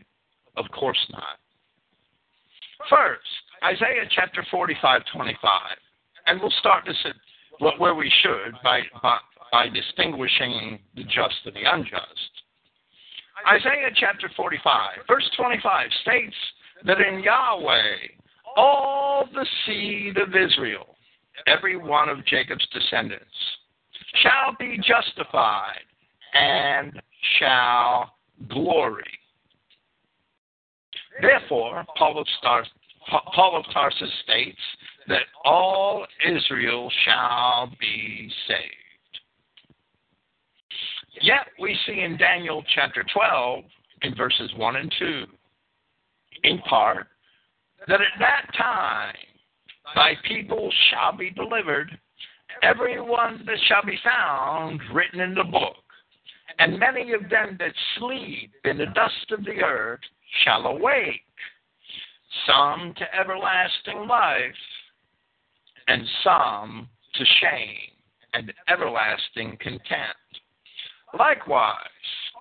Of course not. First, Isaiah chapter 45, 25. And we'll start this at where we should by, by, by distinguishing the just and the unjust. Isaiah chapter 45, verse 25 states that in Yahweh all the seed of Israel, every one of Jacob's descendants, shall be justified and shall glory. Therefore, Paul of, Paul of Tarsus states that all Israel shall be saved. Yet we see in Daniel chapter 12, in verses 1 and 2, in part, that at that time thy people shall be delivered, every one that shall be found written in the book. And many of them that sleep in the dust of the earth shall awake, some to everlasting life, and some to shame and everlasting contempt. Likewise,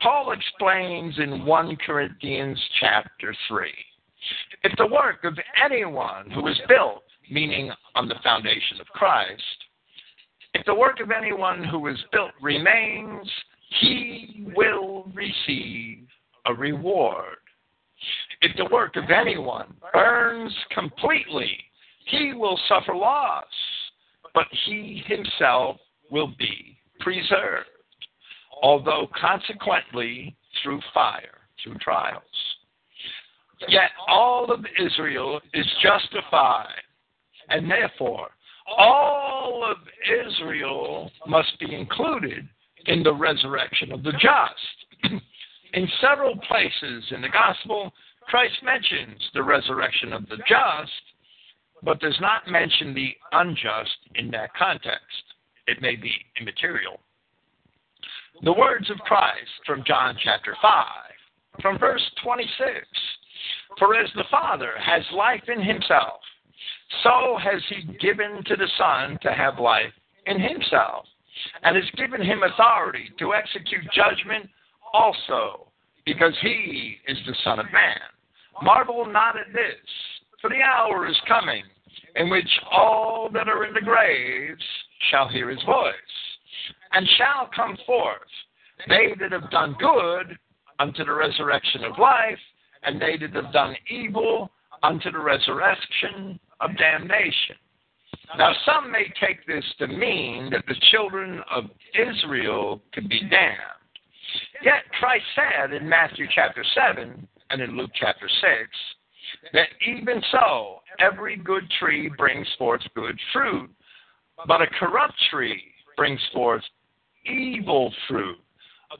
Paul explains in 1 Corinthians chapter 3 if the work of anyone who is built, meaning on the foundation of Christ, if the work of anyone who is built remains, he will receive a reward. If the work of anyone burns completely, he will suffer loss, but he himself will be preserved although consequently through fire, through trials. Yet all of Israel is justified, and therefore all of Israel must be included in the resurrection of the just. in several places in the gospel, Christ mentions the resurrection of the just, but does not mention the unjust in that context. It may be immaterial the words of Christ from John chapter 5, from verse 26. For as the Father has life in himself, so has he given to the Son to have life in himself, and has given him authority to execute judgment also, because he is the Son of Man. Marvel not at this, for the hour is coming in which all that are in the graves shall hear his voice and shall come forth, they that have done good unto the resurrection of life, and they that have done evil unto the resurrection of damnation. Now, some may take this to mean that the children of Israel could be damned. Yet Christ said in Matthew chapter 7 and in Luke chapter 6 that even so, every good tree brings forth good fruit, but a corrupt tree brings forth evil fruit.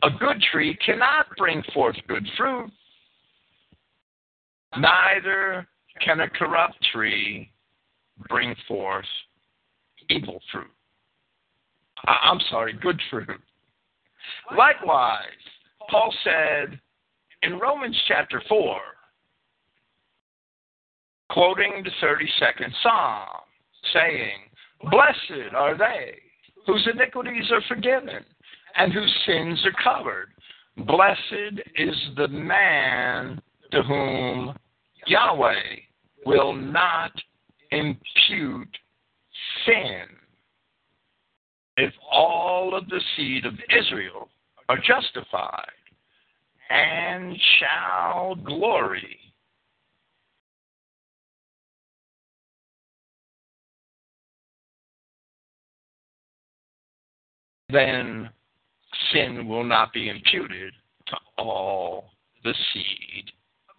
A good tree cannot bring forth good fruit, neither can a corrupt tree bring forth evil fruit. I'm sorry, good fruit. Likewise, Paul said in Romans chapter 4, quoting the 32nd Psalm, saying, Blessed are they whose iniquities are forgiven and whose sins are covered. Blessed is the man to whom Yahweh will not impute sin. If all of the seed of Israel are justified and shall glory then sin will not be imputed to all the seed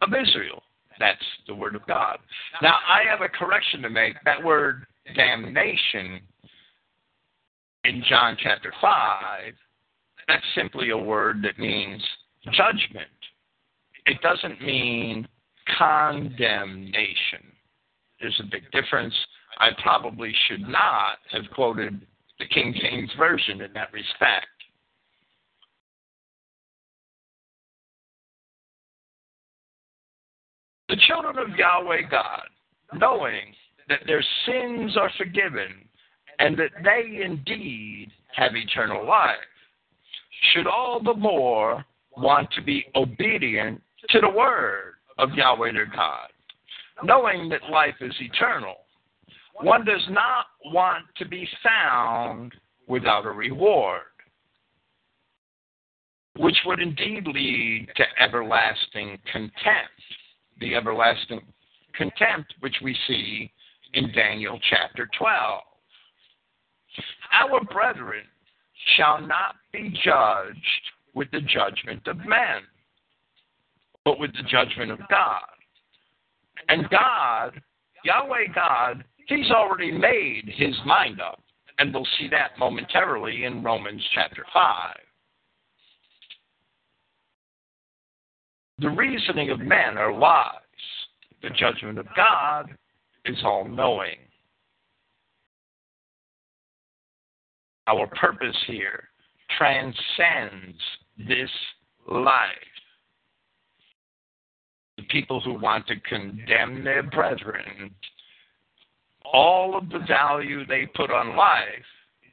of Israel. That's the word of God. Now, I have a correction to make. That word damnation in John chapter 5, that's simply a word that means judgment. It doesn't mean condemnation. There's a big difference. I probably should not have quoted the King James Version in that respect. The children of Yahweh God, knowing that their sins are forgiven and that they indeed have eternal life, should all the more want to be obedient to the word of Yahweh their God, knowing that life is eternal one does not want to be found without a reward, which would indeed lead to everlasting contempt. The everlasting contempt which we see in Daniel chapter 12. Our brethren shall not be judged with the judgment of men, but with the judgment of God. And God, Yahweh God, He's already made his mind up, and we'll see that momentarily in Romans chapter 5. The reasoning of men are lies. The judgment of God is all knowing. Our purpose here transcends this life. The people who want to condemn their brethren all of the value they put on life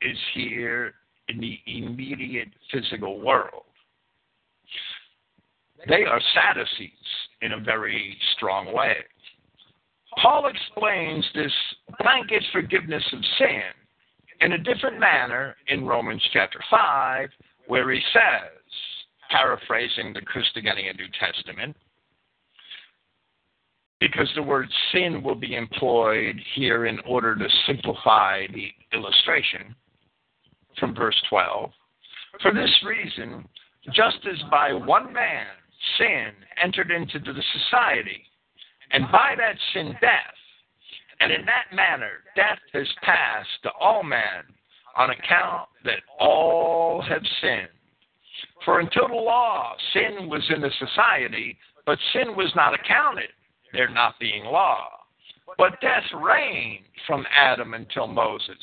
is here in the immediate physical world. They are Sadducees in a very strong way. Paul explains this blanket forgiveness of sin in a different manner in Romans chapter 5, where he says, paraphrasing the Christogenea New Testament, because the word sin will be employed here in order to simplify the illustration from verse 12. For this reason, just as by one man sin entered into the society, and by that sin death, and in that manner death has passed to all men on account that all have sinned. For until the law, sin was in the society, but sin was not accounted there not being law. But death reigned from Adam until Moses,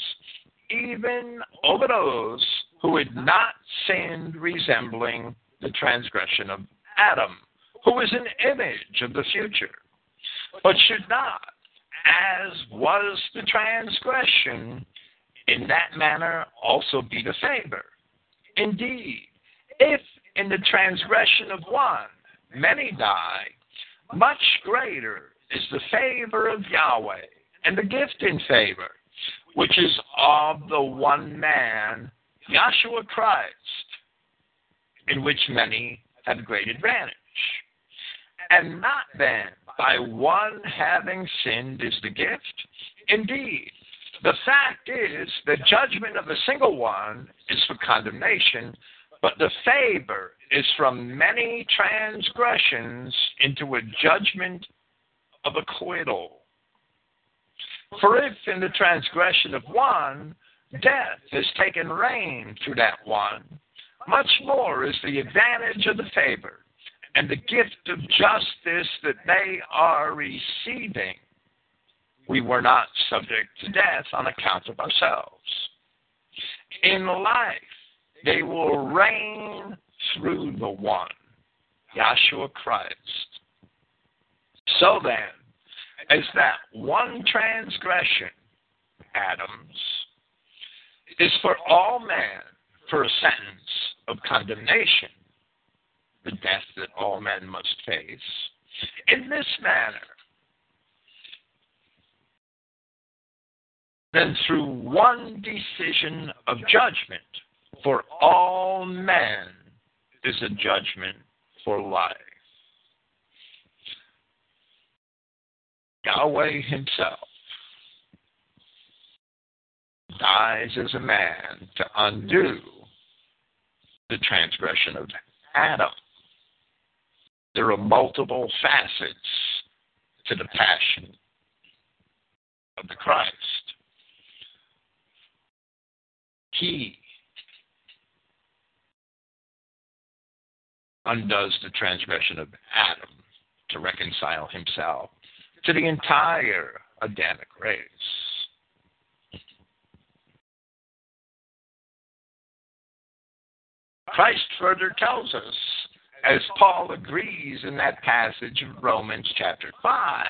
even over those who had not sinned, resembling the transgression of Adam, who is an image of the future, but should not, as was the transgression, in that manner also be the favor. Indeed, if in the transgression of one many die, much greater is the favor of Yahweh and the gift in favor, which is of the one man, Yahshua Christ, in which many have great advantage. And not then by one having sinned is the gift. Indeed, the fact is the judgment of a single one is for condemnation, but the favor is from many transgressions into a judgment of acquittal. For if in the transgression of one, death has taken reign through that one, much more is the advantage of the favor and the gift of justice that they are receiving. We were not subject to death on account of ourselves. In life, they will reign through the one, Yahshua Christ. So then, as that one transgression, Adam's, is for all men for a sentence of condemnation, the death that all men must face, in this manner, then through one decision of judgment for all men is a judgment for life. Yahweh himself dies as a man to undo the transgression of Adam. There are multiple facets to the passion of the Christ. He undoes the transgression of Adam to reconcile himself to the entire Adamic race. Christ further tells us, as Paul agrees in that passage of Romans chapter 5,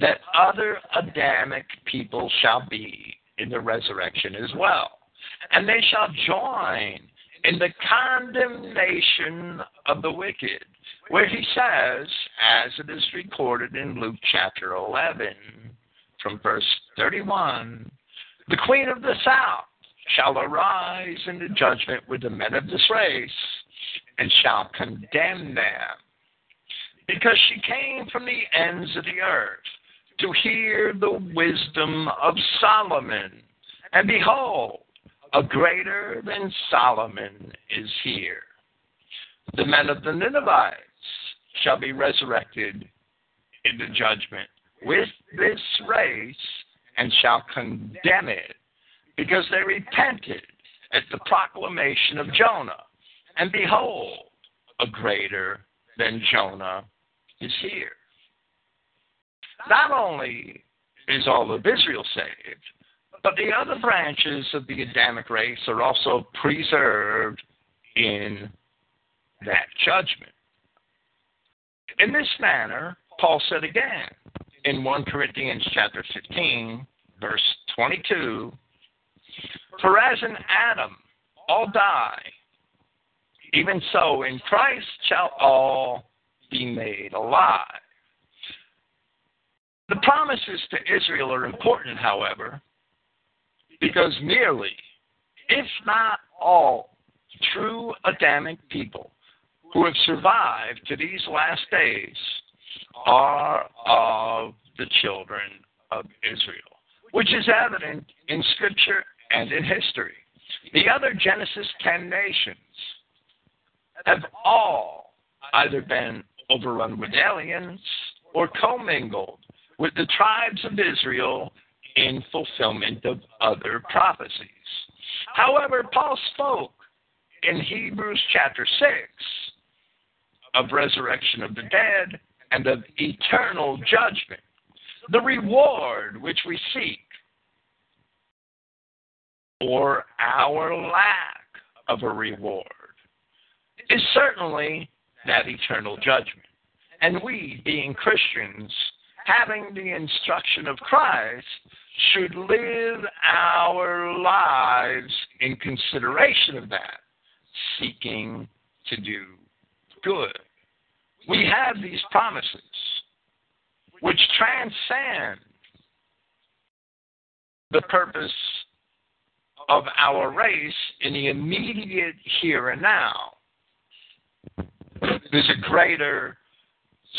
that other Adamic people shall be in the resurrection as well. And they shall join in the condemnation of the wicked, where he says, as it is recorded in Luke chapter 11, from verse 31, the queen of the south shall arise in the judgment with the men of this race and shall condemn them, because she came from the ends of the earth to hear the wisdom of Solomon. And behold, a greater than Solomon is here. The men of the Ninevites shall be resurrected in the judgment with this race and shall condemn it because they repented at the proclamation of Jonah. And behold, a greater than Jonah is here. Not only is all of Israel saved, but the other branches of the Adamic race are also preserved in that judgment. In this manner, Paul said again in 1 Corinthians chapter 15, verse 22, For as in Adam all die, even so in Christ shall all be made alive. The promises to Israel are important, however, because nearly, if not all, true Adamic people who have survived to these last days are of the children of Israel, which is evident in Scripture and in history. The other Genesis 10 nations have all either been overrun with aliens or commingled with the tribes of Israel in fulfillment of other prophecies. However, Paul spoke in Hebrews chapter 6 of resurrection of the dead and of eternal judgment, the reward which we seek, or our lack of a reward, is certainly that eternal judgment. And we, being Christians, having the instruction of Christ, should live our lives in consideration of that, seeking to do good. We have these promises which transcend the purpose of our race in the immediate here and now. There's a greater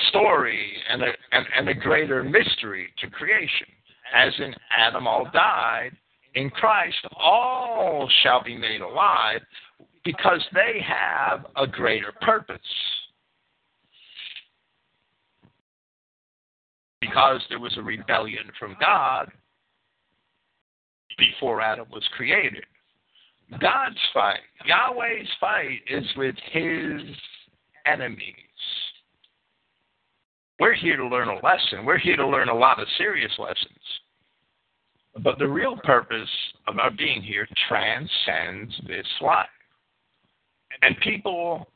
story and a, and, and a greater mystery to creation. As in Adam all died, in Christ all shall be made alive because they have a greater purpose. Because there was a rebellion from God before Adam was created. God's fight. Yahweh's fight is with his enemies. We're here to learn a lesson. We're here to learn a lot of serious lessons. But the real purpose of our being here transcends this life. And people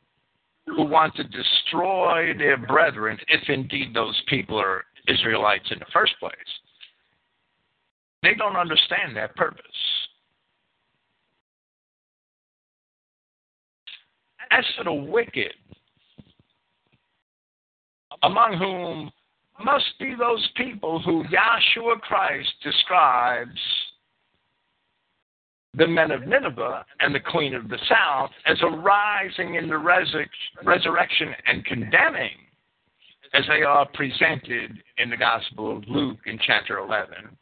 who want to destroy their brethren, if indeed those people are Israelites in the first place, they don't understand that purpose. As for the wicked, among whom must be those people who Yahshua Christ describes the men of Nineveh and the queen of the south as arising in the resur- resurrection and condemning as they are presented in the Gospel of Luke in chapter 11.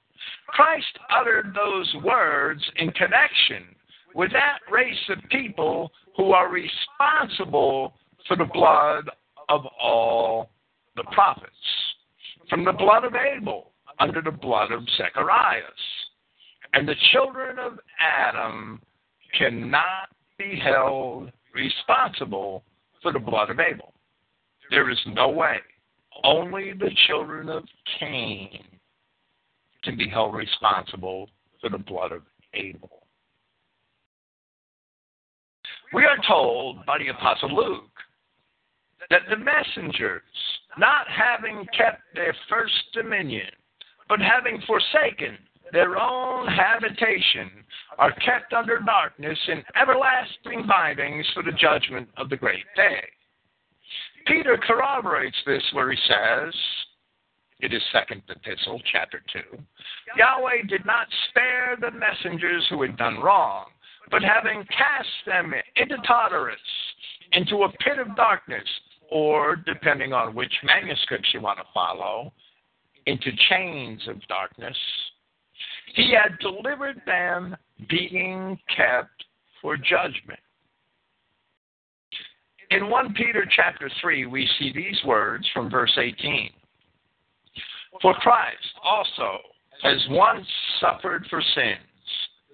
Christ uttered those words in connection with that race of people who are responsible for the blood of all the prophets, from the blood of Abel under the blood of Zacharias. And the children of Adam cannot be held responsible for the blood of Abel. There is no way. Only the children of Cain can be held responsible for the blood of Abel. We are told by the Apostle Luke that the messengers, not having kept their first dominion, but having forsaken their own habitation, are kept under darkness in everlasting bindings for the judgment of the great day. Peter corroborates this where he says, it is second epistle, chapter 2. Yahweh did not spare the messengers who had done wrong, but having cast them into Tartarus, into a pit of darkness, or depending on which manuscripts you want to follow, into chains of darkness, he had delivered them being kept for judgment. In 1 Peter chapter 3, we see these words from verse 18. For Christ also has once suffered for sins,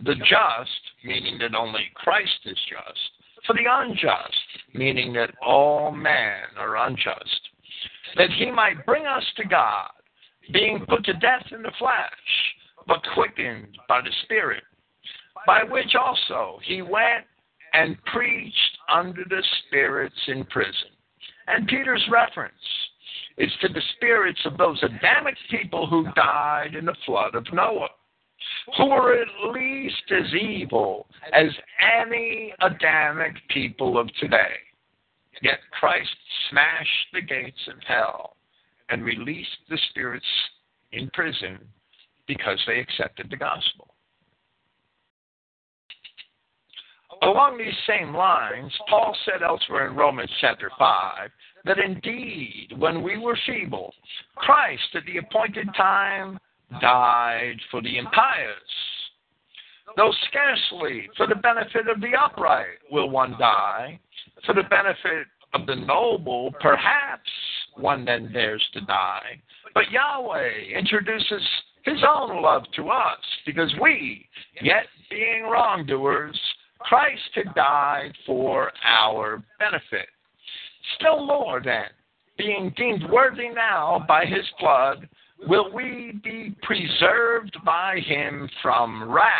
the just, meaning that only Christ is just, for the unjust, meaning that all men are unjust, that he might bring us to God, being put to death in the flesh, but quickened by the Spirit, by which also he went and preached under the spirits in prison. And Peter's reference is to the spirits of those Adamic people who died in the flood of Noah who were at least as evil as any Adamic people of today. Yet Christ smashed the gates of hell and released the spirits in prison because they accepted the gospel. Along these same lines, Paul said elsewhere in Romans chapter 5 that indeed, when we were feeble, Christ at the appointed time died for the impious. Though scarcely for the benefit of the upright will one die, for the benefit of the noble, perhaps one then dares to die. But Yahweh introduces his own love to us because we, yet being wrongdoers, Christ had died for our benefit. Still more then, being deemed worthy now by his blood, will we be preserved by him from wrath.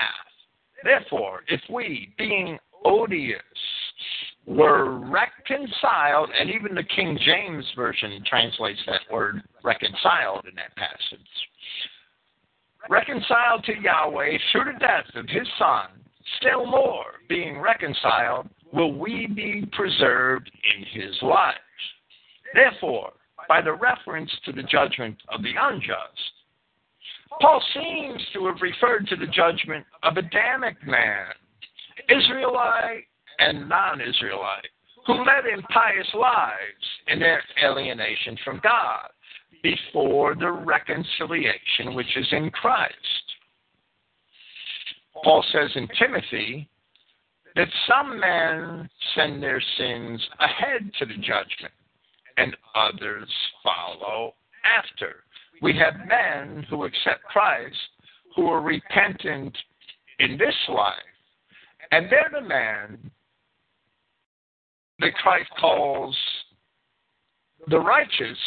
Therefore, if we, being odious, were reconciled, and even the King James Version translates that word reconciled in that passage, reconciled to Yahweh through the death of his Son, still more, being reconciled, will we be preserved in his life. Therefore, by the reference to the judgment of the unjust. Paul seems to have referred to the judgment of Adamic man, Israelite and non Israelite, who led impious lives in their alienation from God before the reconciliation which is in Christ. Paul says in Timothy that some men send their sins ahead to the judgment and others follow after. We have men who accept Christ who are repentant in this life And they're the man that Christ calls the righteous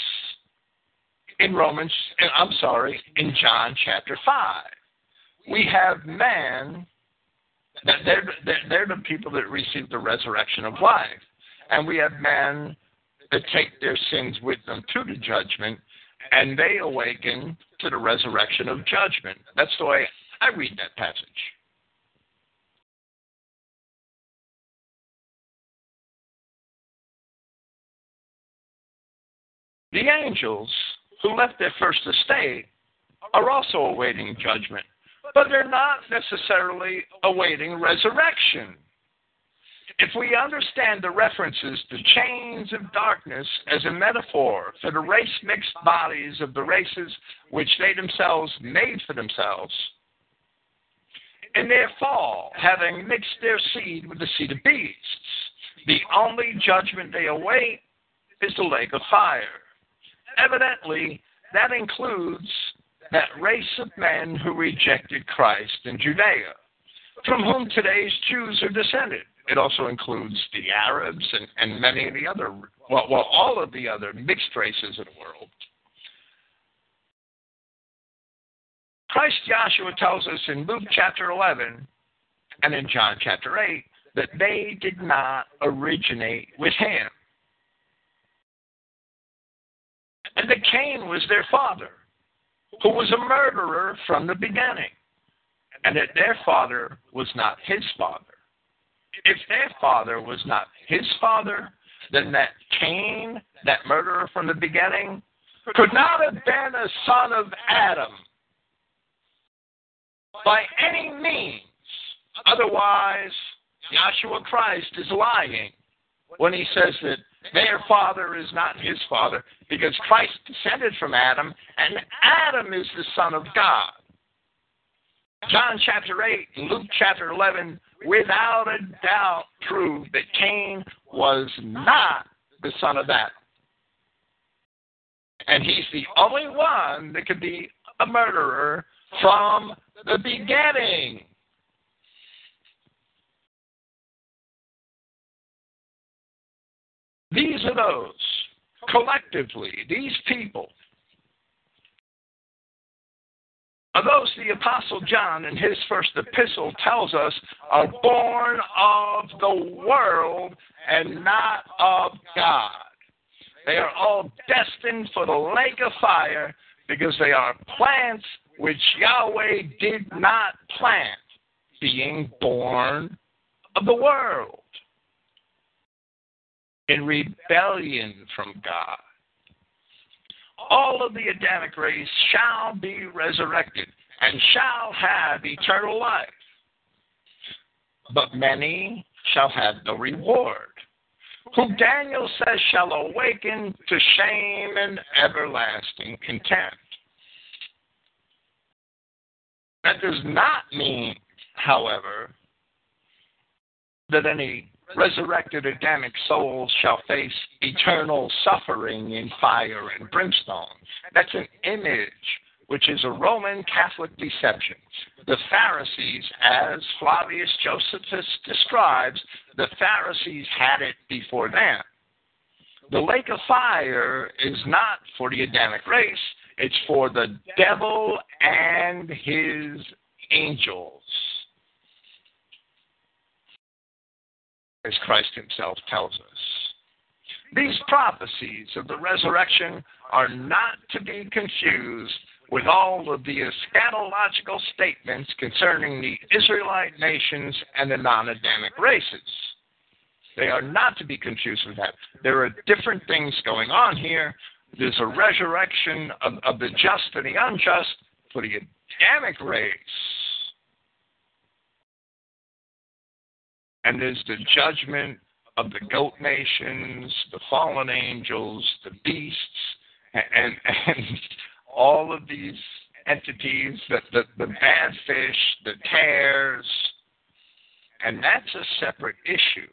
in Romans, I'm sorry, in John chapter 5. We have man, they're, they're, they're the people that receive the resurrection of life. And we have men that take their sins with them to the judgment, and they awaken to the resurrection of judgment. That's the way I read that passage. The angels who left their first estate are also awaiting judgment, but they're not necessarily awaiting resurrection. If we understand the references to chains of darkness as a metaphor for the race mixed bodies of the races which they themselves made for themselves, in their fall, having mixed their seed with the seed of beasts, the only judgment they await is the lake of fire evidently that includes that race of men who rejected Christ in Judea, from whom today's Jews are descended. It also includes the Arabs and, and many of the other, well, well, all of the other mixed races of the world. Christ Yahshua tells us in Luke chapter 11 and in John chapter 8 that they did not originate with him. And that Cain was their father, who was a murderer from the beginning, and that their father was not his father. If their father was not his father, then that Cain, that murderer from the beginning, could not have been a son of Adam by any means. Otherwise, Yahshua Christ is lying when he says that their father is not his father because Christ descended from Adam, and Adam is the Son of God. John chapter 8 and Luke chapter 11, without a doubt, prove that Cain was not the son of Adam. And he's the only one that could be a murderer from the beginning. These are those, collectively, these people, are those the Apostle John in his first epistle tells us are born of the world and not of God. They are all destined for the lake of fire because they are plants which Yahweh did not plant, being born of the world in rebellion from God. All of the Adamic race shall be resurrected and shall have eternal life. But many shall have no reward, whom Daniel says shall awaken to shame and everlasting contempt. That does not mean, however, that any resurrected Adamic souls shall face eternal suffering in fire and brimstone. That's an image which is a Roman Catholic deception. The Pharisees, as Flavius Josephus describes, the Pharisees had it before them. The lake of fire is not for the Adamic race, it's for the devil and his angels. As Christ himself tells us. These prophecies of the resurrection are not to be confused with all of the eschatological statements concerning the Israelite nations and the non Adamic races. They are not to be confused with that. There are different things going on here. There's a resurrection of, of the just and the unjust for the Adamic race and there's the judgment of the goat nations, the fallen angels, the beasts, and, and all of these entities, the, the, the bad fish, the tares, and that's a separate issue.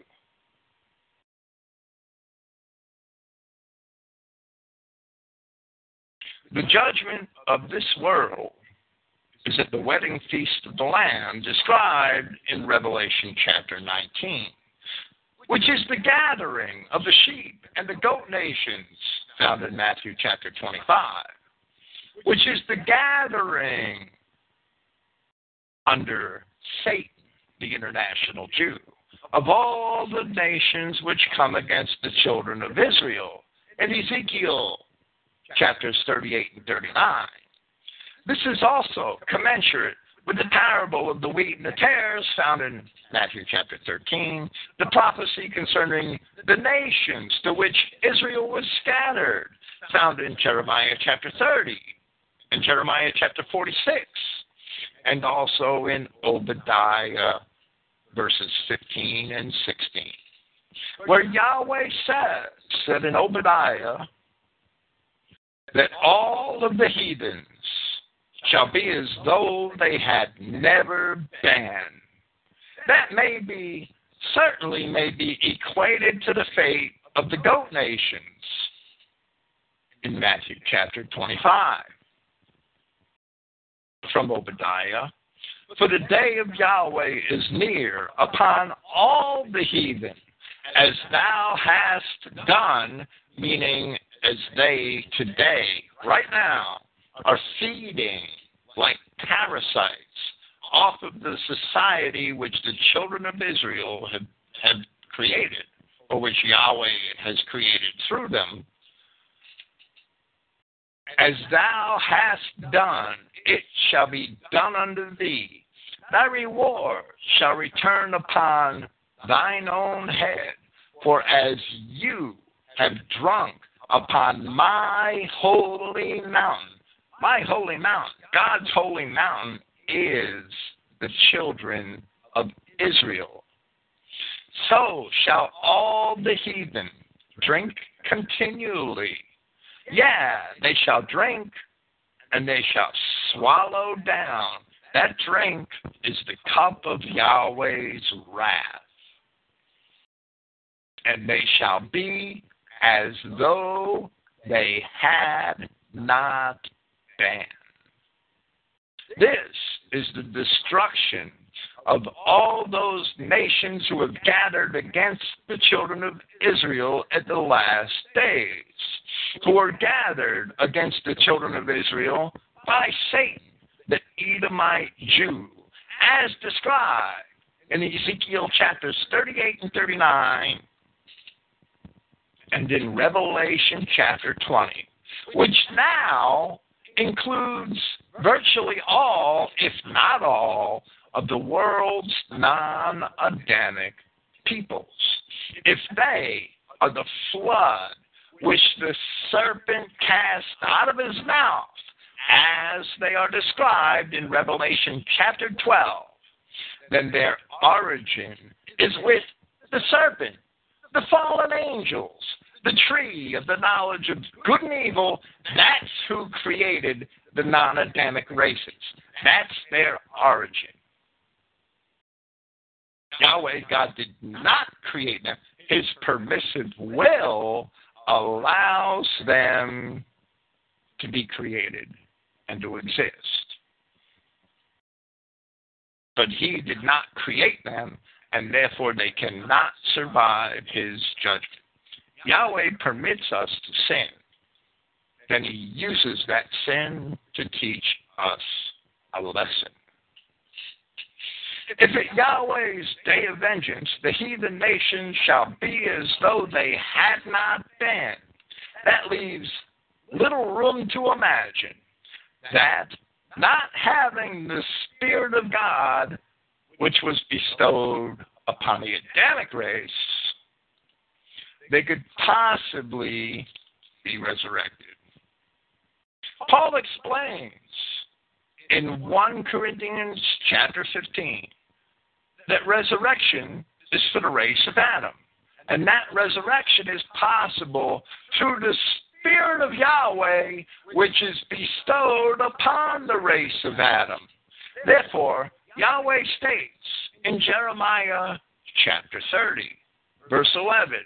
The judgment of this world is at the wedding feast of the Lamb described in Revelation chapter 19, which is the gathering of the sheep and the goat nations found in Matthew chapter 25, which is the gathering under Satan, the international Jew, of all the nations which come against the children of Israel in Ezekiel chapters 38 and 39. This is also commensurate with the parable of the wheat and the tares found in Matthew chapter 13, the prophecy concerning the nations to which Israel was scattered, found in Jeremiah chapter 30 and Jeremiah chapter 46, and also in Obadiah verses 15 and 16, where Yahweh says that in Obadiah that all of the heathens shall be as though they had never been. That may be, certainly may be equated to the fate of the goat nations in Matthew chapter 25. From Obadiah, for the day of Yahweh is near upon all the heathen, as thou hast done, meaning as they today, right now, are feeding like parasites off of the society which the children of Israel have, have created, or which Yahweh has created through them. As thou hast done, it shall be done unto thee. Thy reward shall return upon thine own head, for as you have drunk upon my holy mountain, my holy mountain, God's holy mountain is the children of Israel. So shall all the heathen drink continually. Yeah, they shall drink and they shall swallow down. That drink is the cup of Yahweh's wrath. And they shall be as though they had not This is the destruction of all those nations who have gathered against the children of Israel at the last days, who are gathered against the children of Israel by Satan, the Edomite Jew, as described in Ezekiel chapters 38 and 39 and in Revelation chapter 20, which now includes virtually all, if not all, of the world's non Adamic peoples. If they are the flood which the serpent cast out of his mouth, as they are described in Revelation chapter 12, then their origin is with the serpent, the fallen angels, the tree of the knowledge of good and evil. That's who created the non Adamic races. That's their origin. Yahweh, God did not create them. His permissive will allows them to be created and to exist. But He did not create them, and therefore they cannot survive His judgment. Yahweh permits us to sin then he uses that sin to teach us a lesson. If at Yahweh's day of vengeance the heathen nations shall be as though they had not been, that leaves little room to imagine that not having the Spirit of God, which was bestowed upon the Adamic race, they could possibly be resurrected. Paul explains in 1 Corinthians chapter 15 that resurrection is for the race of Adam. And that resurrection is possible through the Spirit of Yahweh, which is bestowed upon the race of Adam. Therefore, Yahweh states in Jeremiah chapter 30, verse 11,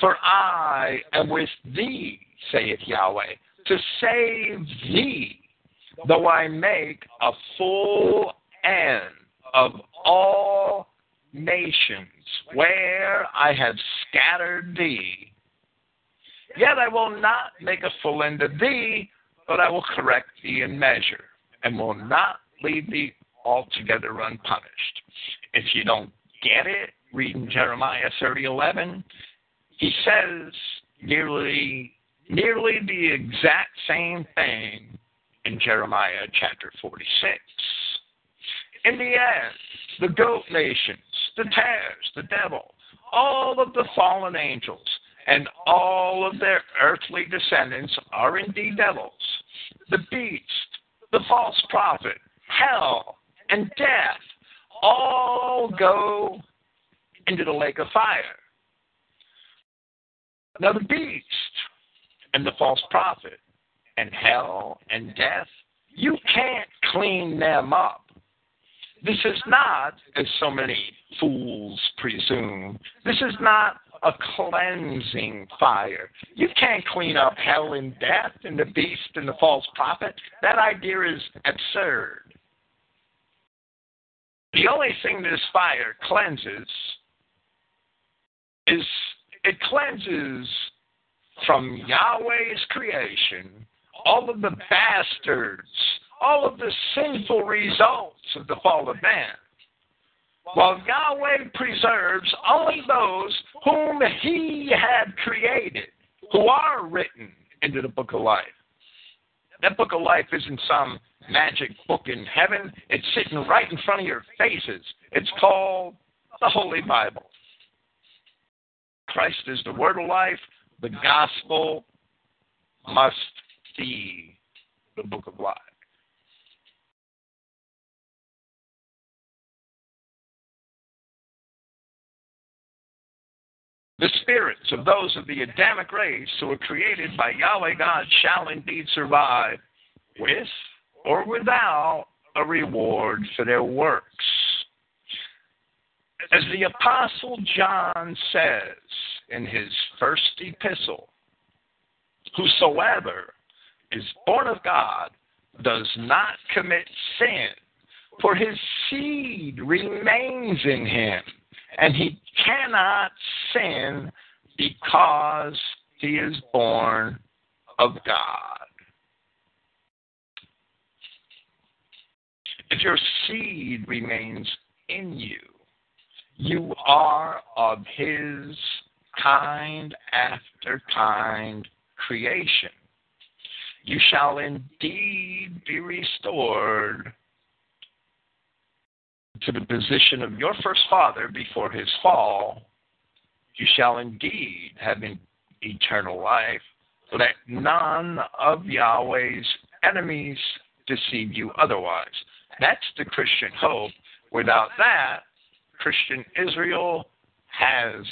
For I am with thee, saith Yahweh, to save thee. though I make a full end of all nations where I have scattered thee, yet I will not make a full end of thee, but I will correct thee in measure, and will not leave thee altogether unpunished. If you don't get it, reading Jeremiah 30:11, he says nearly nearly the exact same thing in Jeremiah chapter 46. In the end, the goat nations, the tares, the devil, all of the fallen angels, and all of their earthly descendants are indeed devils. The beast, the false prophet, hell, and death all go into the lake of fire. Now, the beast and the false prophet and hell and death, you can't clean them up. This is not, as so many fools presume, this is not a cleansing fire. You can't clean up hell and death and the beast and the false prophet. That idea is absurd. The only thing this fire cleanses is it cleanses from Yahweh's creation all of the bastards, all of the sinful results of the fall of man. While Yahweh preserves only those whom he had created, who are written into the book of life. That book of life isn't some magic book in heaven. It's sitting right in front of your faces. It's called the Holy Bible. Christ is the word of life. The gospel must be the book of life. The spirits of those of the Adamic race who were created by Yahweh God shall indeed survive with or without a reward for their works. As the Apostle John says in his first epistle, whosoever is born of God does not commit sin, for his seed remains in him, and he cannot sin because he is born of God. If your seed remains in you, you are of his kind after kind creation. You shall indeed be restored to the position of your first father before his fall. You shall indeed have eternal life. Let none of Yahweh's enemies deceive you otherwise. That's the Christian hope. Without that, Christian Israel has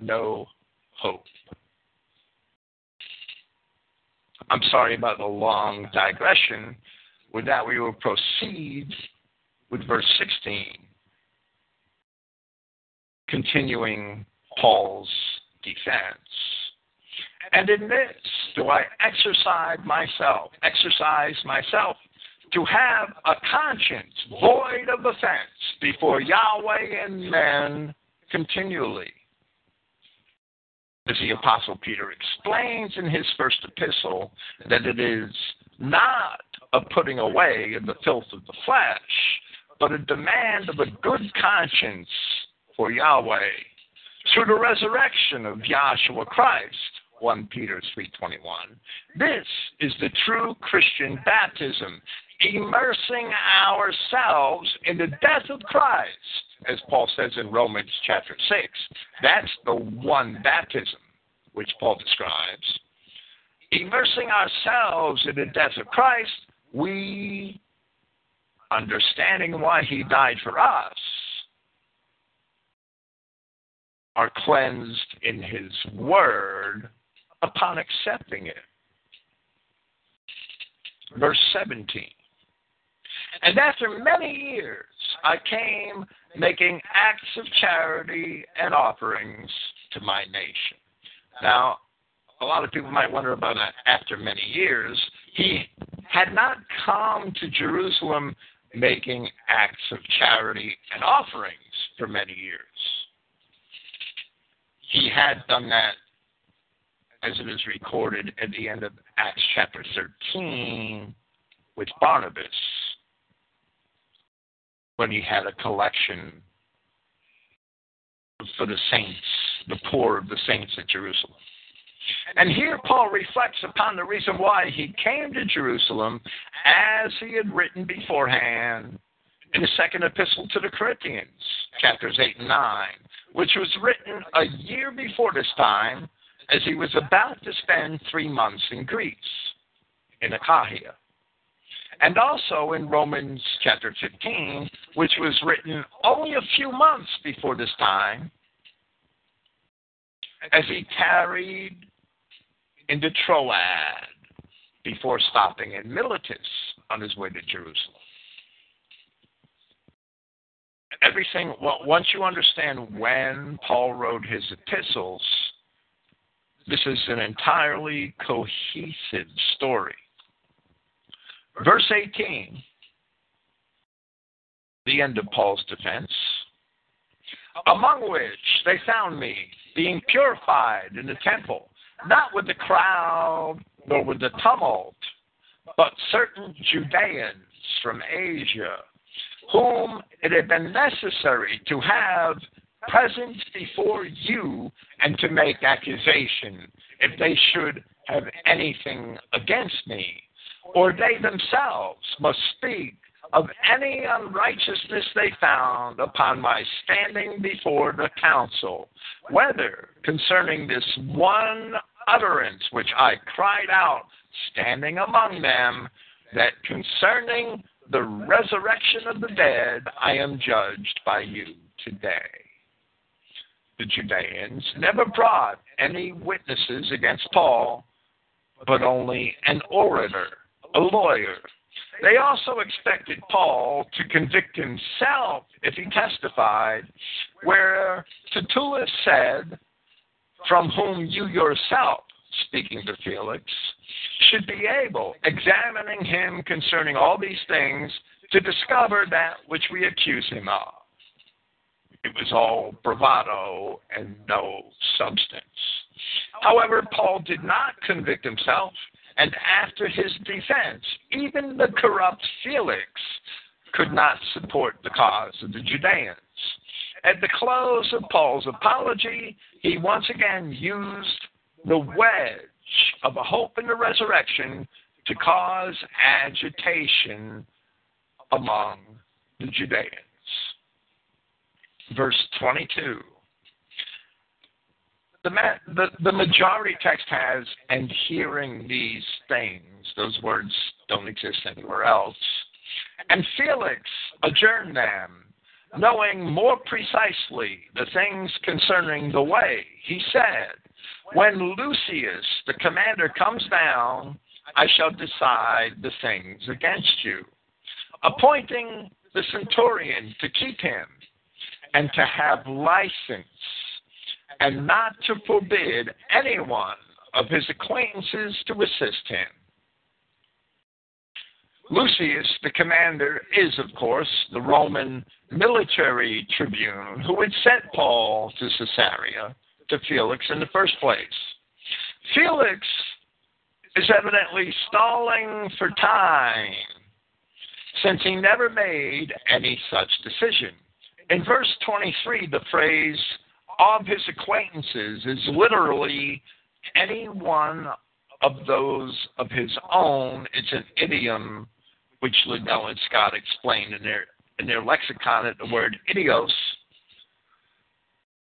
no hope. I'm sorry about the long digression. With that, we will proceed with verse 16, continuing Paul's defense. And in this do I exercise myself, exercise myself to have a conscience void of offense before Yahweh and men continually. As the Apostle Peter explains in his first epistle, that it is not a putting away of the filth of the flesh, but a demand of a good conscience for Yahweh through the resurrection of Yahshua Christ. 1 Peter 3:21. This is the true Christian baptism, immersing ourselves in the death of Christ, as Paul says in Romans chapter 6. That's the one baptism which Paul describes. Immersing ourselves in the death of Christ, we, understanding why he died for us, are cleansed in his word upon accepting it. Verse 17. And after many years, I came making acts of charity and offerings to my nation. Now, a lot of people might wonder about that after many years. He had not come to Jerusalem making acts of charity and offerings for many years. He had done that as it is recorded at the end of Acts chapter 13 with Barnabas when he had a collection for the saints, the poor of the saints at Jerusalem. And here Paul reflects upon the reason why he came to Jerusalem as he had written beforehand in the second epistle to the Corinthians, chapters 8 and 9, which was written a year before this time as he was about to spend three months in Greece, in Achaia. And also in Romans chapter 15, which was written only a few months before this time, as he tarried into Troas before stopping in Miletus on his way to Jerusalem. Everything, well, once you understand when Paul wrote his epistles, this is an entirely cohesive story. Verse 18, the end of Paul's defense, among which they found me being purified in the temple, not with the crowd nor with the tumult, but certain Judeans from Asia, whom it had been necessary to have present before you and to make accusation if they should have anything against me, or they themselves must speak of any unrighteousness they found upon my standing before the council, whether concerning this one utterance which I cried out, standing among them, that concerning the resurrection of the dead I am judged by you today. The Judeans never brought any witnesses against Paul, but only an orator, a lawyer. They also expected Paul to convict himself if he testified, where Tertullus said, From whom you yourself, speaking to Felix, should be able, examining him concerning all these things, to discover that which we accuse him of. It was all bravado and no substance. However, Paul did not convict himself, and after his defense, even the corrupt Felix could not support the cause of the Judeans. At the close of Paul's apology, he once again used the wedge of a hope in the resurrection to cause agitation among the Judeans. Verse 22. The, the, the majority text has, and hearing these things, those words don't exist anywhere else. And Felix adjourned them, knowing more precisely the things concerning the way. He said, when Lysias, the commander, comes down, I shall decide the things against you, appointing the centurion to keep him and to have license, and not to forbid anyone of his acquaintances to assist him. Lysias, the commander, is, of course, the Roman military tribune who had sent Paul to Caesarea to Felix in the first place. Felix is evidently stalling for time since he never made any such decision. In verse 23, the phrase of his acquaintances is literally any one of those of his own. It's an idiom which Liddell and Scott explained in their in their lexicon at the word idios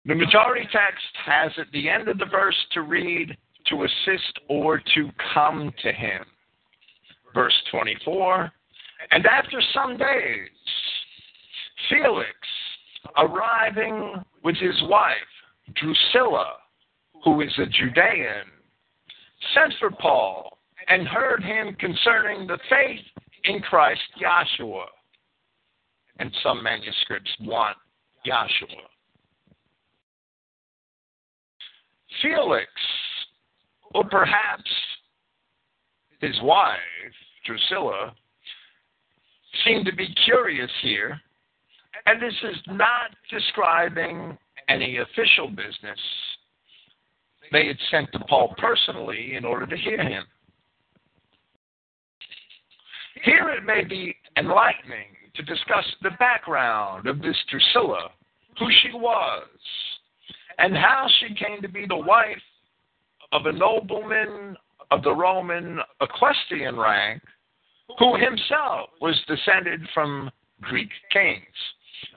the majority text has at the end of the verse to read, to assist or to come to him. Verse 24, and after some days, Felix, arriving with his wife, Drusilla, who is a Judean, sent for Paul and heard him concerning the faith in Christ Yahshua. And some manuscripts want Yahshua. Felix, or perhaps his wife, Drusilla, seem to be curious here. And this is not describing any official business. They had sent to Paul personally in order to hear him. Here it may be enlightening to discuss the background of this Drusilla, who she was, and how she came to be the wife of a nobleman of the Roman equestrian rank, who himself was descended from Greek kings.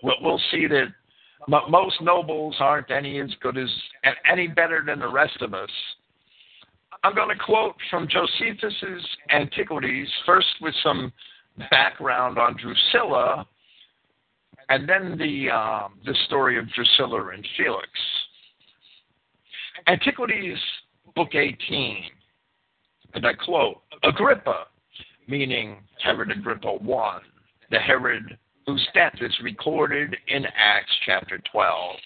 We'll see that most nobles aren't any as good as any better than the rest of us. I'm going to quote from Josephus's Antiquities, first with some background on Drusilla, and then the um, the story of Drusilla and Felix. Antiquities, Book 18, and I quote: Agrippa, meaning Herod Agrippa I, the Herod whose death is recorded in Acts chapter 12.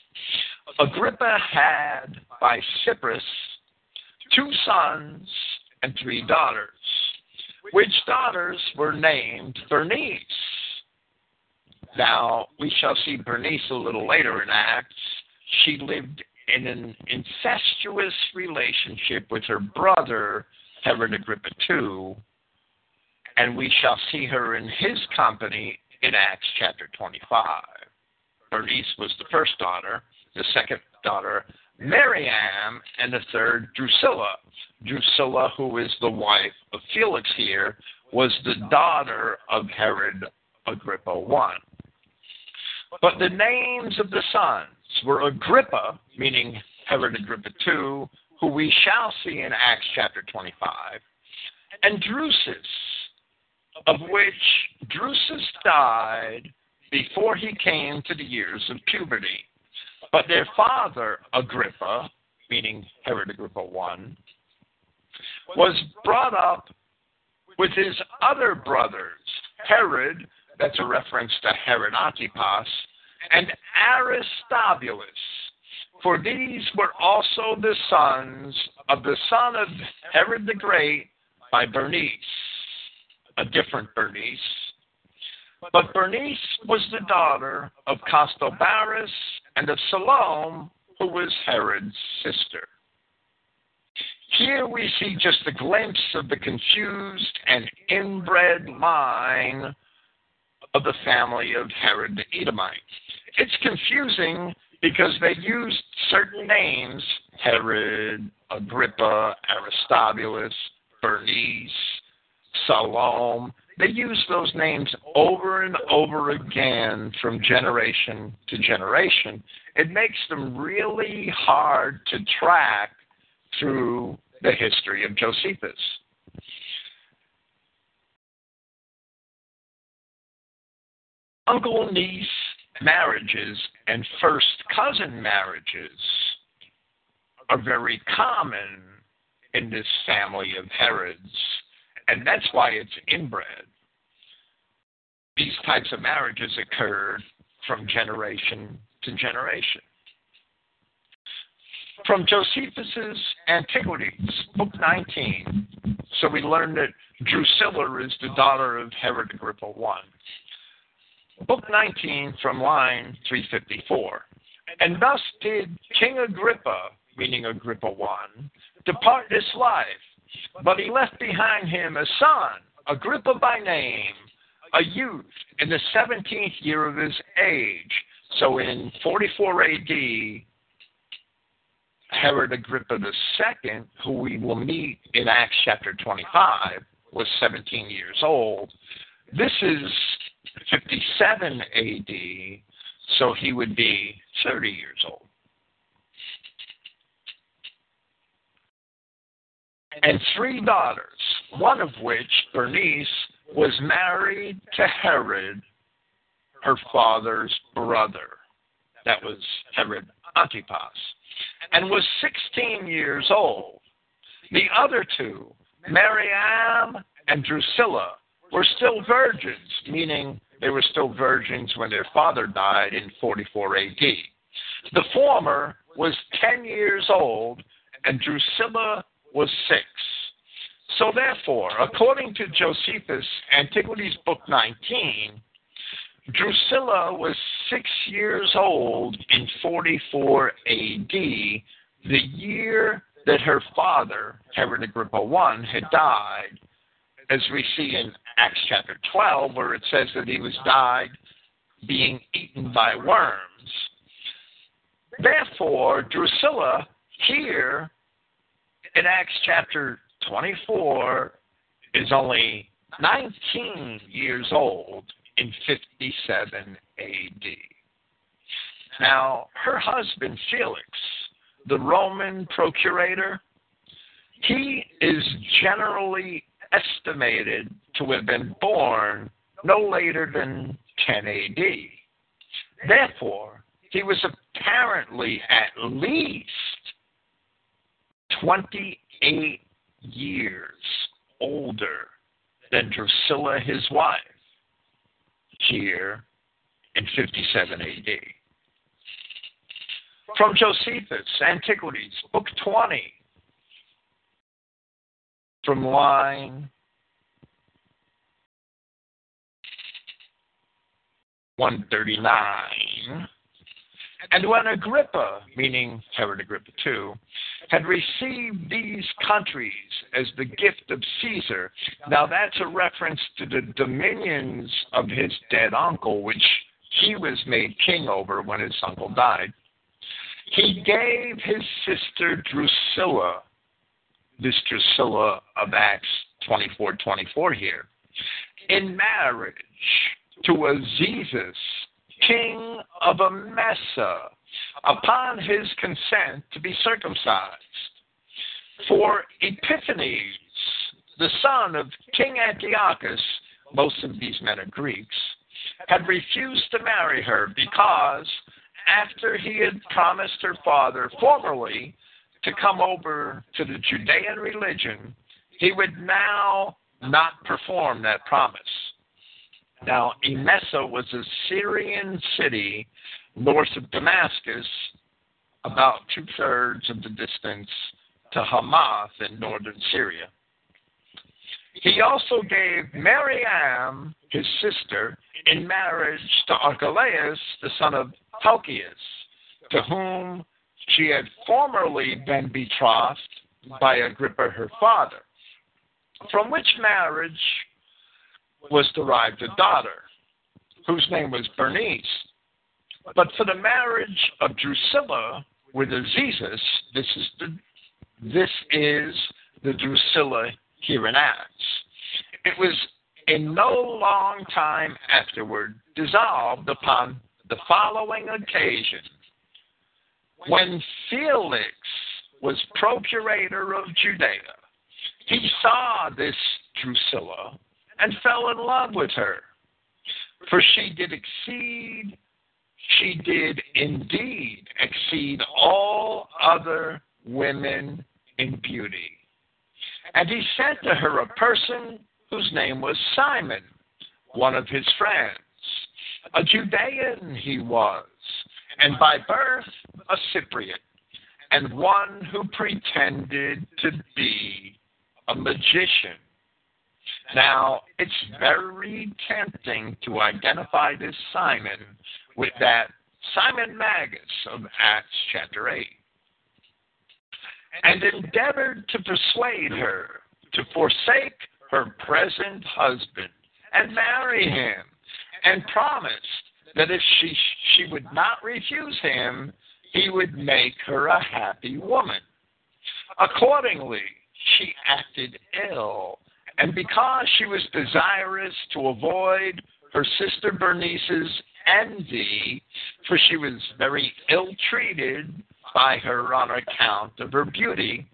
Agrippa had by Cyprus two sons and three daughters, which daughters were named Bernice. Now, we shall see Bernice a little later in Acts. She lived in an incestuous relationship with her brother, Herod Agrippa II, and we shall see her in his company in Acts chapter 25. Bernice was the first daughter, the second daughter, Miriam, and the third, Drusilla. Drusilla, who is the wife of Felix here, was the daughter of Herod Agrippa I. But the names of the sons were Agrippa, meaning Herod Agrippa II, who we shall see in Acts chapter 25, and Drusus, of which Drusus died before he came to the years of puberty. But their father, Agrippa, meaning Herod Agrippa I, was brought up with his other brothers, Herod, that's a reference to Herod Antipas, and Aristobulus. For these were also the sons of the son of Herod the Great by Bernice a different Bernice. But Bernice was the daughter of Costobarus and of Salome, who was Herod's sister. Here we see just a glimpse of the confused and inbred line of the family of Herod the Edomite. It's confusing because they used certain names Herod, Agrippa, Aristobulus, Bernice, Salome. They use those names over and over again from generation to generation. It makes them really hard to track through the history of Josephus. Uncle niece marriages and first cousin marriages are very common in this family of Herods and that's why it's inbred. These types of marriages occur from generation to generation. From Josephus's Antiquities, Book 19. So we learn that Drusilla is the daughter of Herod Agrippa I. Book 19 from line 354. And thus did King Agrippa, meaning Agrippa I, depart this life but he left behind him a son, Agrippa by name, a youth in the 17th year of his age. So in 44 AD, Herod Agrippa II, who we will meet in Acts chapter 25, was 17 years old. This is 57 AD, so he would be 30 years old. And three daughters, one of which, Bernice, was married to Herod, her father's brother. That was Herod Antipas, and was 16 years old. The other two, Miriam and Drusilla, were still virgins, meaning they were still virgins when their father died in 44 AD. The former was 10 years old, and Drusilla was six. So, therefore, according to Josephus, Antiquities, Book 19, Drusilla was six years old in 44 AD, the year that her father, Herod Agrippa I, had died, as we see in Acts chapter 12, where it says that he was died being eaten by worms. Therefore, Drusilla here in Acts chapter 24 is only 19 years old in 57 AD. Now, her husband Felix, the Roman procurator, he is generally estimated to have been born no later than 10 AD. Therefore, he was apparently at least 28 years older than Drusilla, his wife, here in 57 AD. From Josephus, Antiquities, Book 20, from line 139. And when Agrippa, meaning Herod Agrippa II, had received these countries as the gift of Caesar, now that's a reference to the dominions of his dead uncle, which he was made king over when his uncle died. He gave his sister Drusilla, this Drusilla of Acts 24 24 here, in marriage to Azizus, king of Emesa, upon his consent to be circumcised. For Epiphanes, the son of King Antiochus, most of these men are Greeks, had refused to marry her because after he had promised her father formerly to come over to the Judean religion, he would now not perform that promise. Now, Emesa was a Syrian city north of Damascus, about two thirds of the distance to Hamath in northern Syria. He also gave Miriam, his sister, in marriage to Archelaus, the son of Helkias, to whom she had formerly been betrothed by Agrippa her father, from which marriage was derived a daughter, whose name was Bernice. But for the marriage of Drusilla with Azizus, this is the this is the Drusilla here in Acts. It was in no long time afterward dissolved upon the following occasion when Felix was procurator of Judea. He saw this Drusilla and fell in love with her. For she did exceed, she did indeed exceed all other women in beauty. And he sent to her a person whose name was Simon, one of his friends. A Judean he was, and by birth a Cypriot, and one who pretended to be a magician. Now, it's very tempting to identify this Simon with that Simon Magus of Acts chapter 8, and endeavored to persuade her to forsake her present husband and marry him, and promised that if she, she would not refuse him, he would make her a happy woman. Accordingly, she acted ill and because she was desirous to avoid her sister Bernice's envy, for she was very ill treated by her on account of her beauty,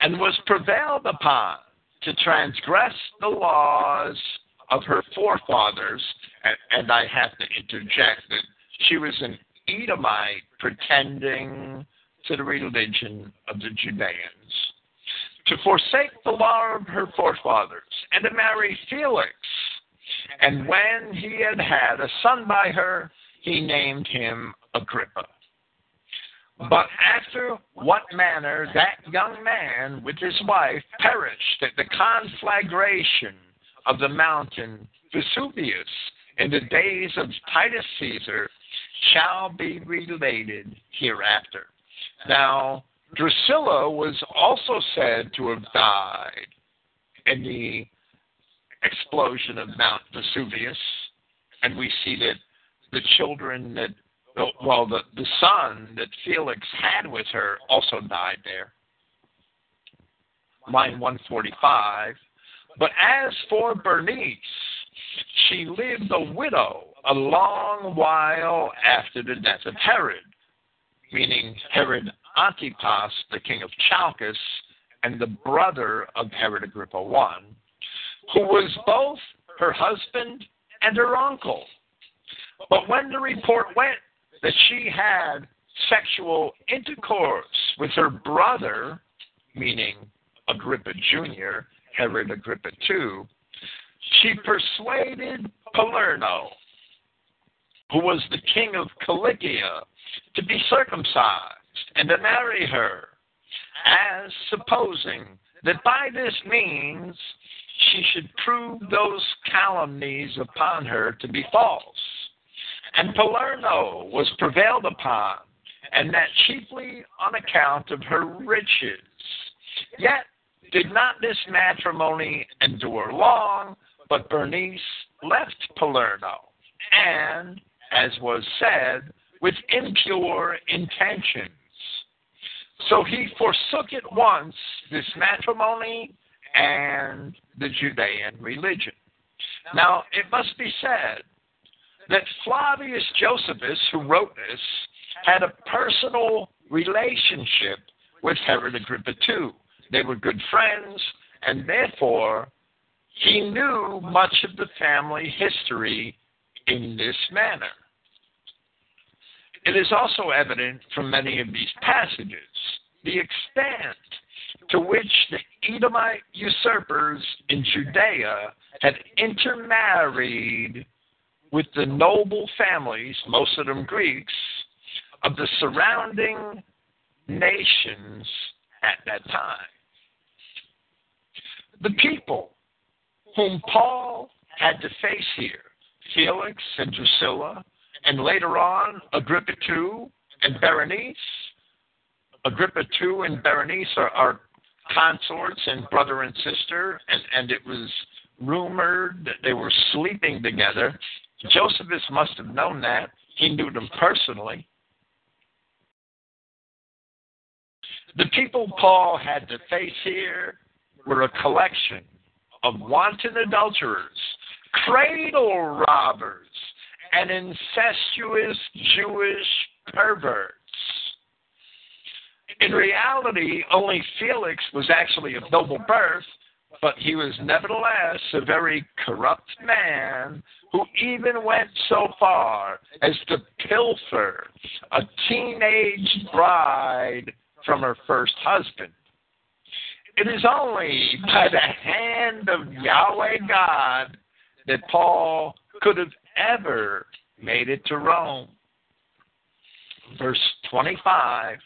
and was prevailed upon to transgress the laws of her forefathers, and, and I have to interject that she was an Edomite pretending to the religion of the Judeans to forsake the law of her forefathers and to marry Felix. And when he had had a son by her, he named him Agrippa. But after what manner that young man with his wife perished at the conflagration of the mountain Vesuvius in the days of Titus Caesar shall be related hereafter. Now, Drusilla was also said to have died in the explosion of Mount Vesuvius, and we see that the children that, well, the, the son that Felix had with her also died there. Line 145. But as for Bernice, she lived a widow a long while after the death of Herod, meaning Herod Antipas, the king of Chalcis, and the brother of Herod Agrippa I, who was both her husband and her uncle. But when the report went that she had sexual intercourse with her brother, meaning Agrippa Jr., Herod Agrippa II, she persuaded Polemo, who was the king of Cilicia, to be circumcised and to marry her, as supposing that by this means she should prove those calumnies upon her to be false. And Polemo was prevailed upon, and that chiefly on account of her riches. Yet did not this matrimony endure long, but Bernice left Polemo, and, as was said, with impure intentions. So he forsook at once this matrimony and the Judean religion. Now, it must be said that Flavius Josephus, who wrote this, had a personal relationship with Herod Agrippa II. They were good friends, and therefore he knew much of the family history in this manner. It is also evident from many of these passages the extent to which the Edomite usurpers in Judea had intermarried with the noble families, most of them Greeks, of the surrounding nations at that time. The people whom Paul had to face here, Felix and Drusilla, and later on Agrippa II and Berenice. Agrippa II and Berenice are, are consorts and brother and sister, and, and it was rumored that they were sleeping together. Josephus must have known that. He knew them personally. The people Paul had to face here were a collection of wanton adulterers, cradle robbers, and incestuous Jewish perverts. In reality, only Felix was actually of noble birth, but he was nevertheless a very corrupt man who even went so far as to pilfer a teenage bride from her first husband. It is only by the hand of Yahweh God that Paul could have ever made it to Rome. Verse 25.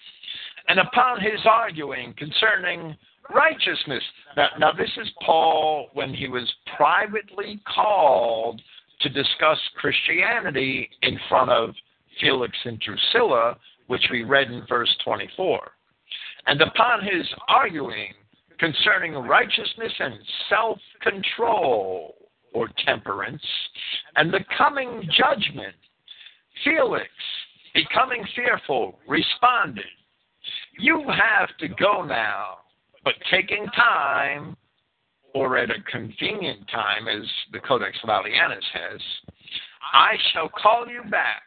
And upon his arguing concerning righteousness. Now, now, this is Paul when he was privately called to discuss Christianity in front of Felix and Drusilla, which we read in verse 24. And upon his arguing concerning righteousness and self control or temperance and the coming judgment, Felix, becoming fearful, responded, You have to go now, but taking time, or at a convenient time, as the Codex Vaticanus has, I shall call you back.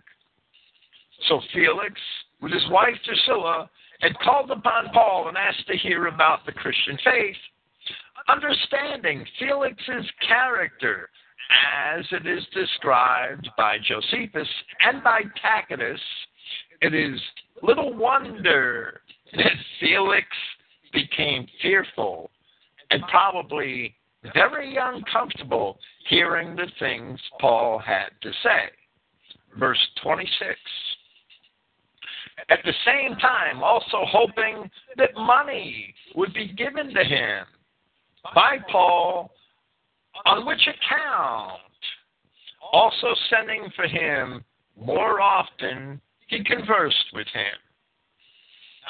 So Felix, with his wife Drusilla, had called upon Paul and asked to hear about the Christian faith, understanding Felix's character as it is described by Josephus and by Tacitus, it is little wonder that Felix became fearful and probably very uncomfortable hearing the things Paul had to say. Verse 26 At the same time, also hoping that money would be given to him by Paul, on which account, also sending for him more often, he conversed with him.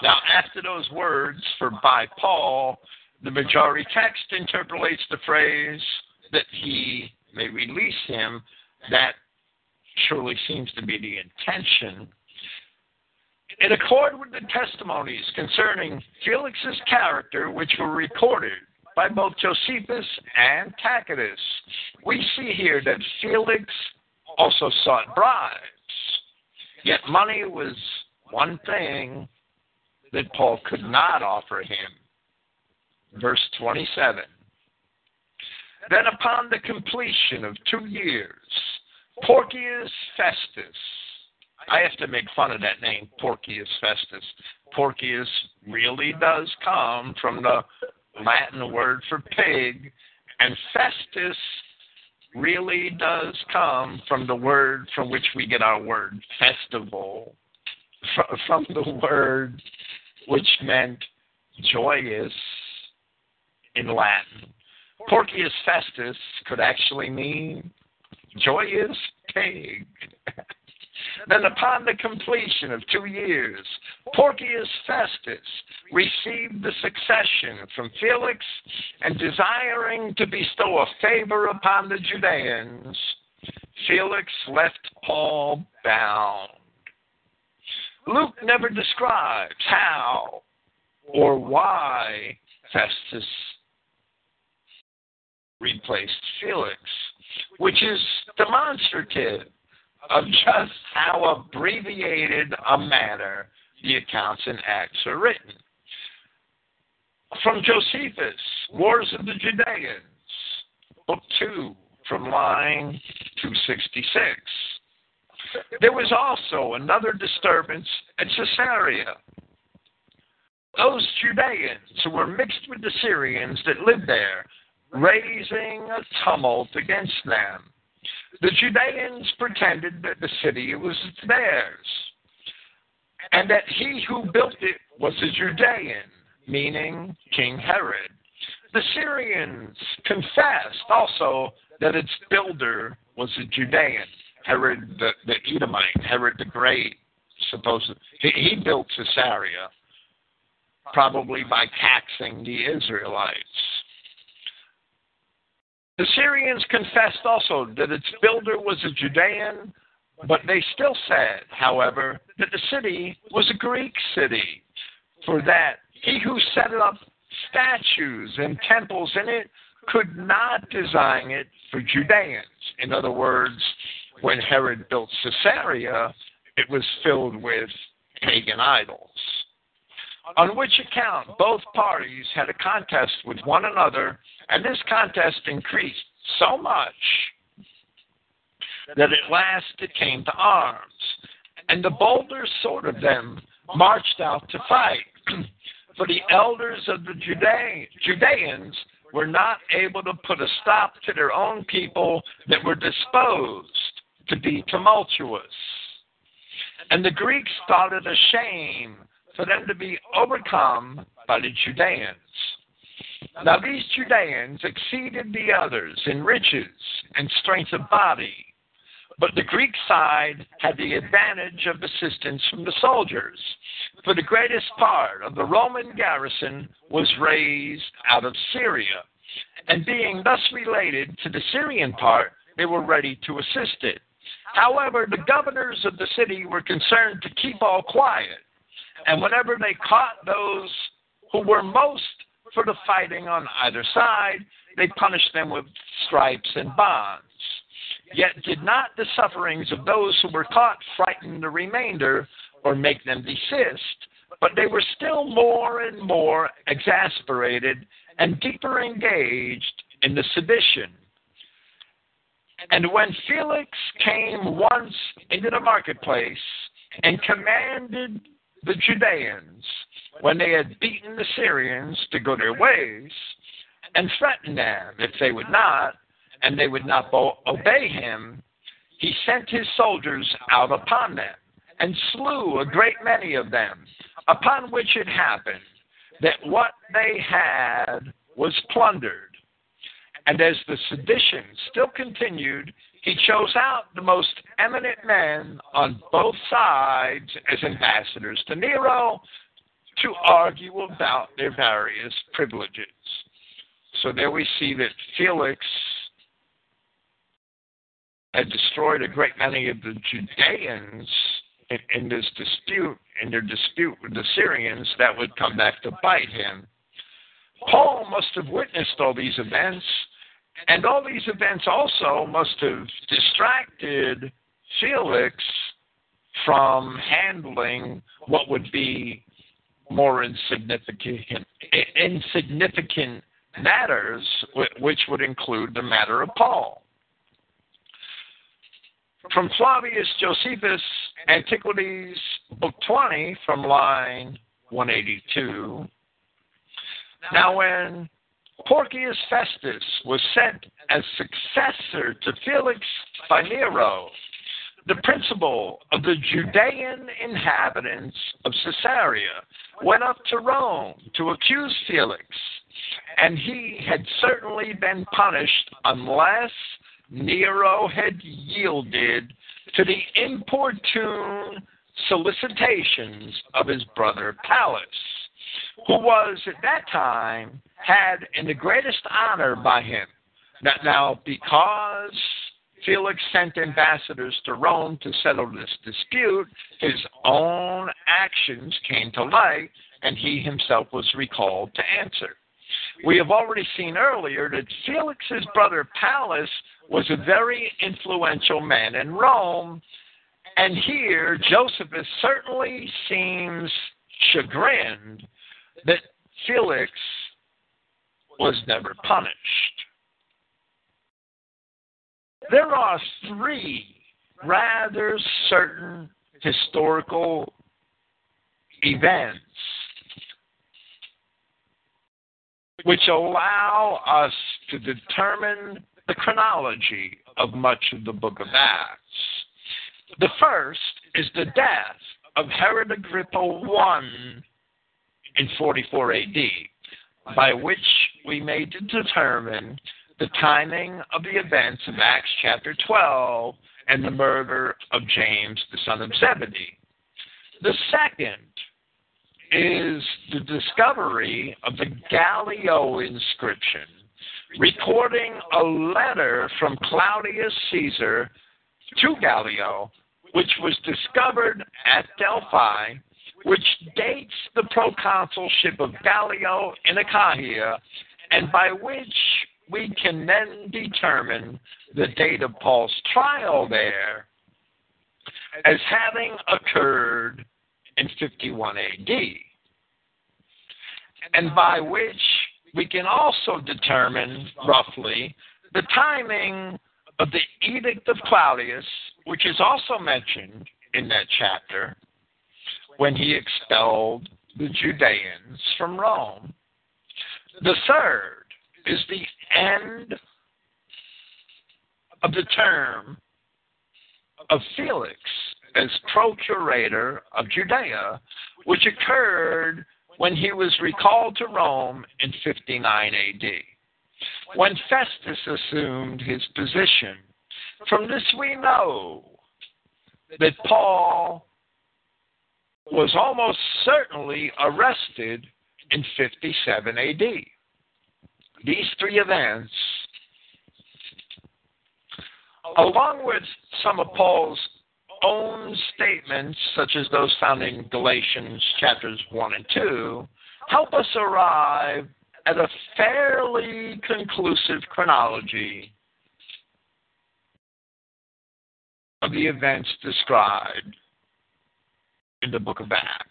Now, after those words for by Paul, the majority text interpolates the phrase that he may release him. That surely seems to be the intention. In accord with the testimonies concerning Felix's character, which were recorded by both Josephus and Tacitus, we see here that Felix also sought bribes. Yet money was one thing that Paul could not offer him. Verse 27. Then, upon the completion of two years, Porcius Festus, I have to make fun of that name, Porcius Festus. Porcius really does come from the Latin word for pig, and Festus really does come from the word from which we get our word festival, from the word which meant joyous in Latin. Porcius Festus could actually mean joyous pig. then, upon the completion of two years, Porcius Festus received the succession from Felix, and desiring to bestow a favor upon the Judeans, Felix left Paul bound. Luke never describes how or why Festus replaced Felix, which is demonstrative of just how abbreviated a manner the accounts and Acts are written. From Josephus, Wars of the Judeans, Book 2, from line 266. There was also another disturbance at Caesarea. Those Judeans who were mixed with the Syrians that lived there, raising a tumult against them. The Judeans pretended that the city was theirs, and that he who built it was a Judean, meaning King Herod. The Syrians confessed also that its builder was a Judean, Herod the, the Edomite, Herod the Great, supposedly. He, he built Caesarea, probably by taxing the Israelites. The Syrians confessed also that its builder was a Judean, but they still said, however, that the city was a Greek city, for that he who set up statues and temples in it could not design it for Judeans. In other words, when Herod built Caesarea, it was filled with pagan idols. On which account both parties had a contest with one another, and this contest increased so much that at last it came to arms. And the bolder sort of them marched out to fight. For the elders of the Judeans were not able to put a stop to their own people that were disposed to be tumultuous. And the Greeks thought it a shame for them to be overcome by the Judeans. Now, these Judeans exceeded the others in riches and strength of body, but the Greek side had the advantage of assistance from the soldiers, for the greatest part of the Roman garrison was raised out of Syria, and being thus related to the Syrian part, they were ready to assist it. However, the governors of the city were concerned to keep all quiet, and whenever they caught those who were most for the fighting on either side, they punished them with stripes and bonds. Yet did not the sufferings of those who were caught frighten the remainder or make them desist, but they were still more and more exasperated and deeper engaged in the sedition. And when Felix came once into the marketplace and commanded the Judeans, when they had beaten the Syrians, to go their ways, and threatened them if they would not, and they would not obey him, he sent his soldiers out upon them. and slew a great many of them, upon which it happened that what they had was plundered. And as the sedition still continued, he chose out the most eminent men on both sides as ambassadors to Nero to argue about their various privileges. So there we see that Felix had destroyed a great many of the Judeans in, in this dispute, in their dispute with the Syrians, that would come back to bite him. Paul must have witnessed all these events, and all these events also must have distracted Felix from handling what would be more insignificant, insignificant matters, which would include the matter of Paul. From Flavius Josephus, Antiquities, Book 20, from line 182. Now, when Porcius Festus was sent as successor to Felix by Nero, the principal of the Judean inhabitants of Caesarea went up to Rome to accuse Felix, and he had certainly been punished unless Nero had yielded to the importune solicitations of his brother Pallas, who was at that time had in the greatest honor by him. Now, now because Felix sent ambassadors to Rome to settle this dispute, his own actions came to light, and he himself was recalled to answer. We have already seen earlier that Felix's brother Pallas was a very influential man in Rome, and here Josephus certainly seems chagrined that Felix was never punished. There are three rather certain historical events which allow us to determine the chronology of much of the book of Acts. The first is the death of Herod Agrippa I in 44 AD, by which we may determine the timing of the events of Acts chapter 12 and the murder of James, the son of Zebedee. The second is the discovery of the Gallio inscription, recording a letter from Claudius Caesar to Gallio, which was discovered at Delphi, which dates the proconsulship of Gallio in Achaia, and by which we can then determine the date of Paul's trial there as having occurred in 51 AD, and by which we can also determine roughly the timing of the Edict of Claudius, which is also mentioned in that chapter, when he expelled the Judeans from Rome. The third is the end of the term of Felix as procurator of Judea, which occurred when he was recalled to Rome in 59 AD. When Festus assumed his position, from this we know that Paul was almost certainly arrested in 57 AD. These three events, along with some of Paul's own statements, such as those found in Galatians chapters 1 and 2, help us arrive at a fairly conclusive chronology of the events described in the book of Acts.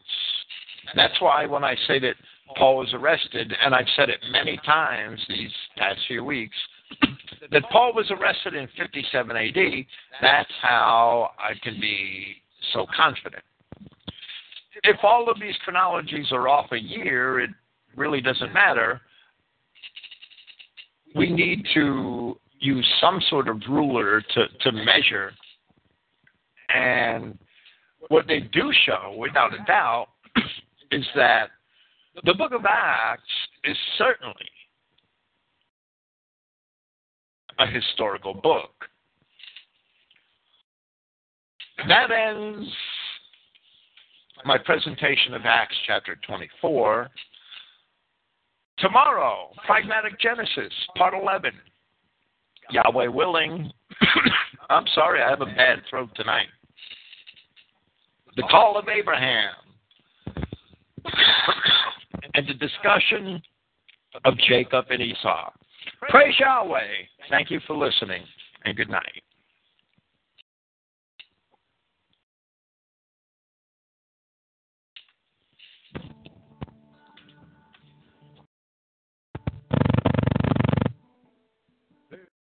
That's why when I say that Paul was arrested, and I've said it many times these past few weeks, that Paul was arrested in 57 AD, that's how I can be so confident. If all of these chronologies are off a year, it really doesn't matter. We need to use some sort of ruler to, to measure. And what they do show, without a doubt, is that the book of Acts is certainly a historical book. That ends my presentation of Acts chapter 24. Tomorrow, Pragmatic Genesis, part 11. Yahweh willing. I'm sorry, I have a bad throat tonight. The call of Abraham. and the discussion of Jacob and Esau. Praise Yahweh. Thank you for listening, and good night.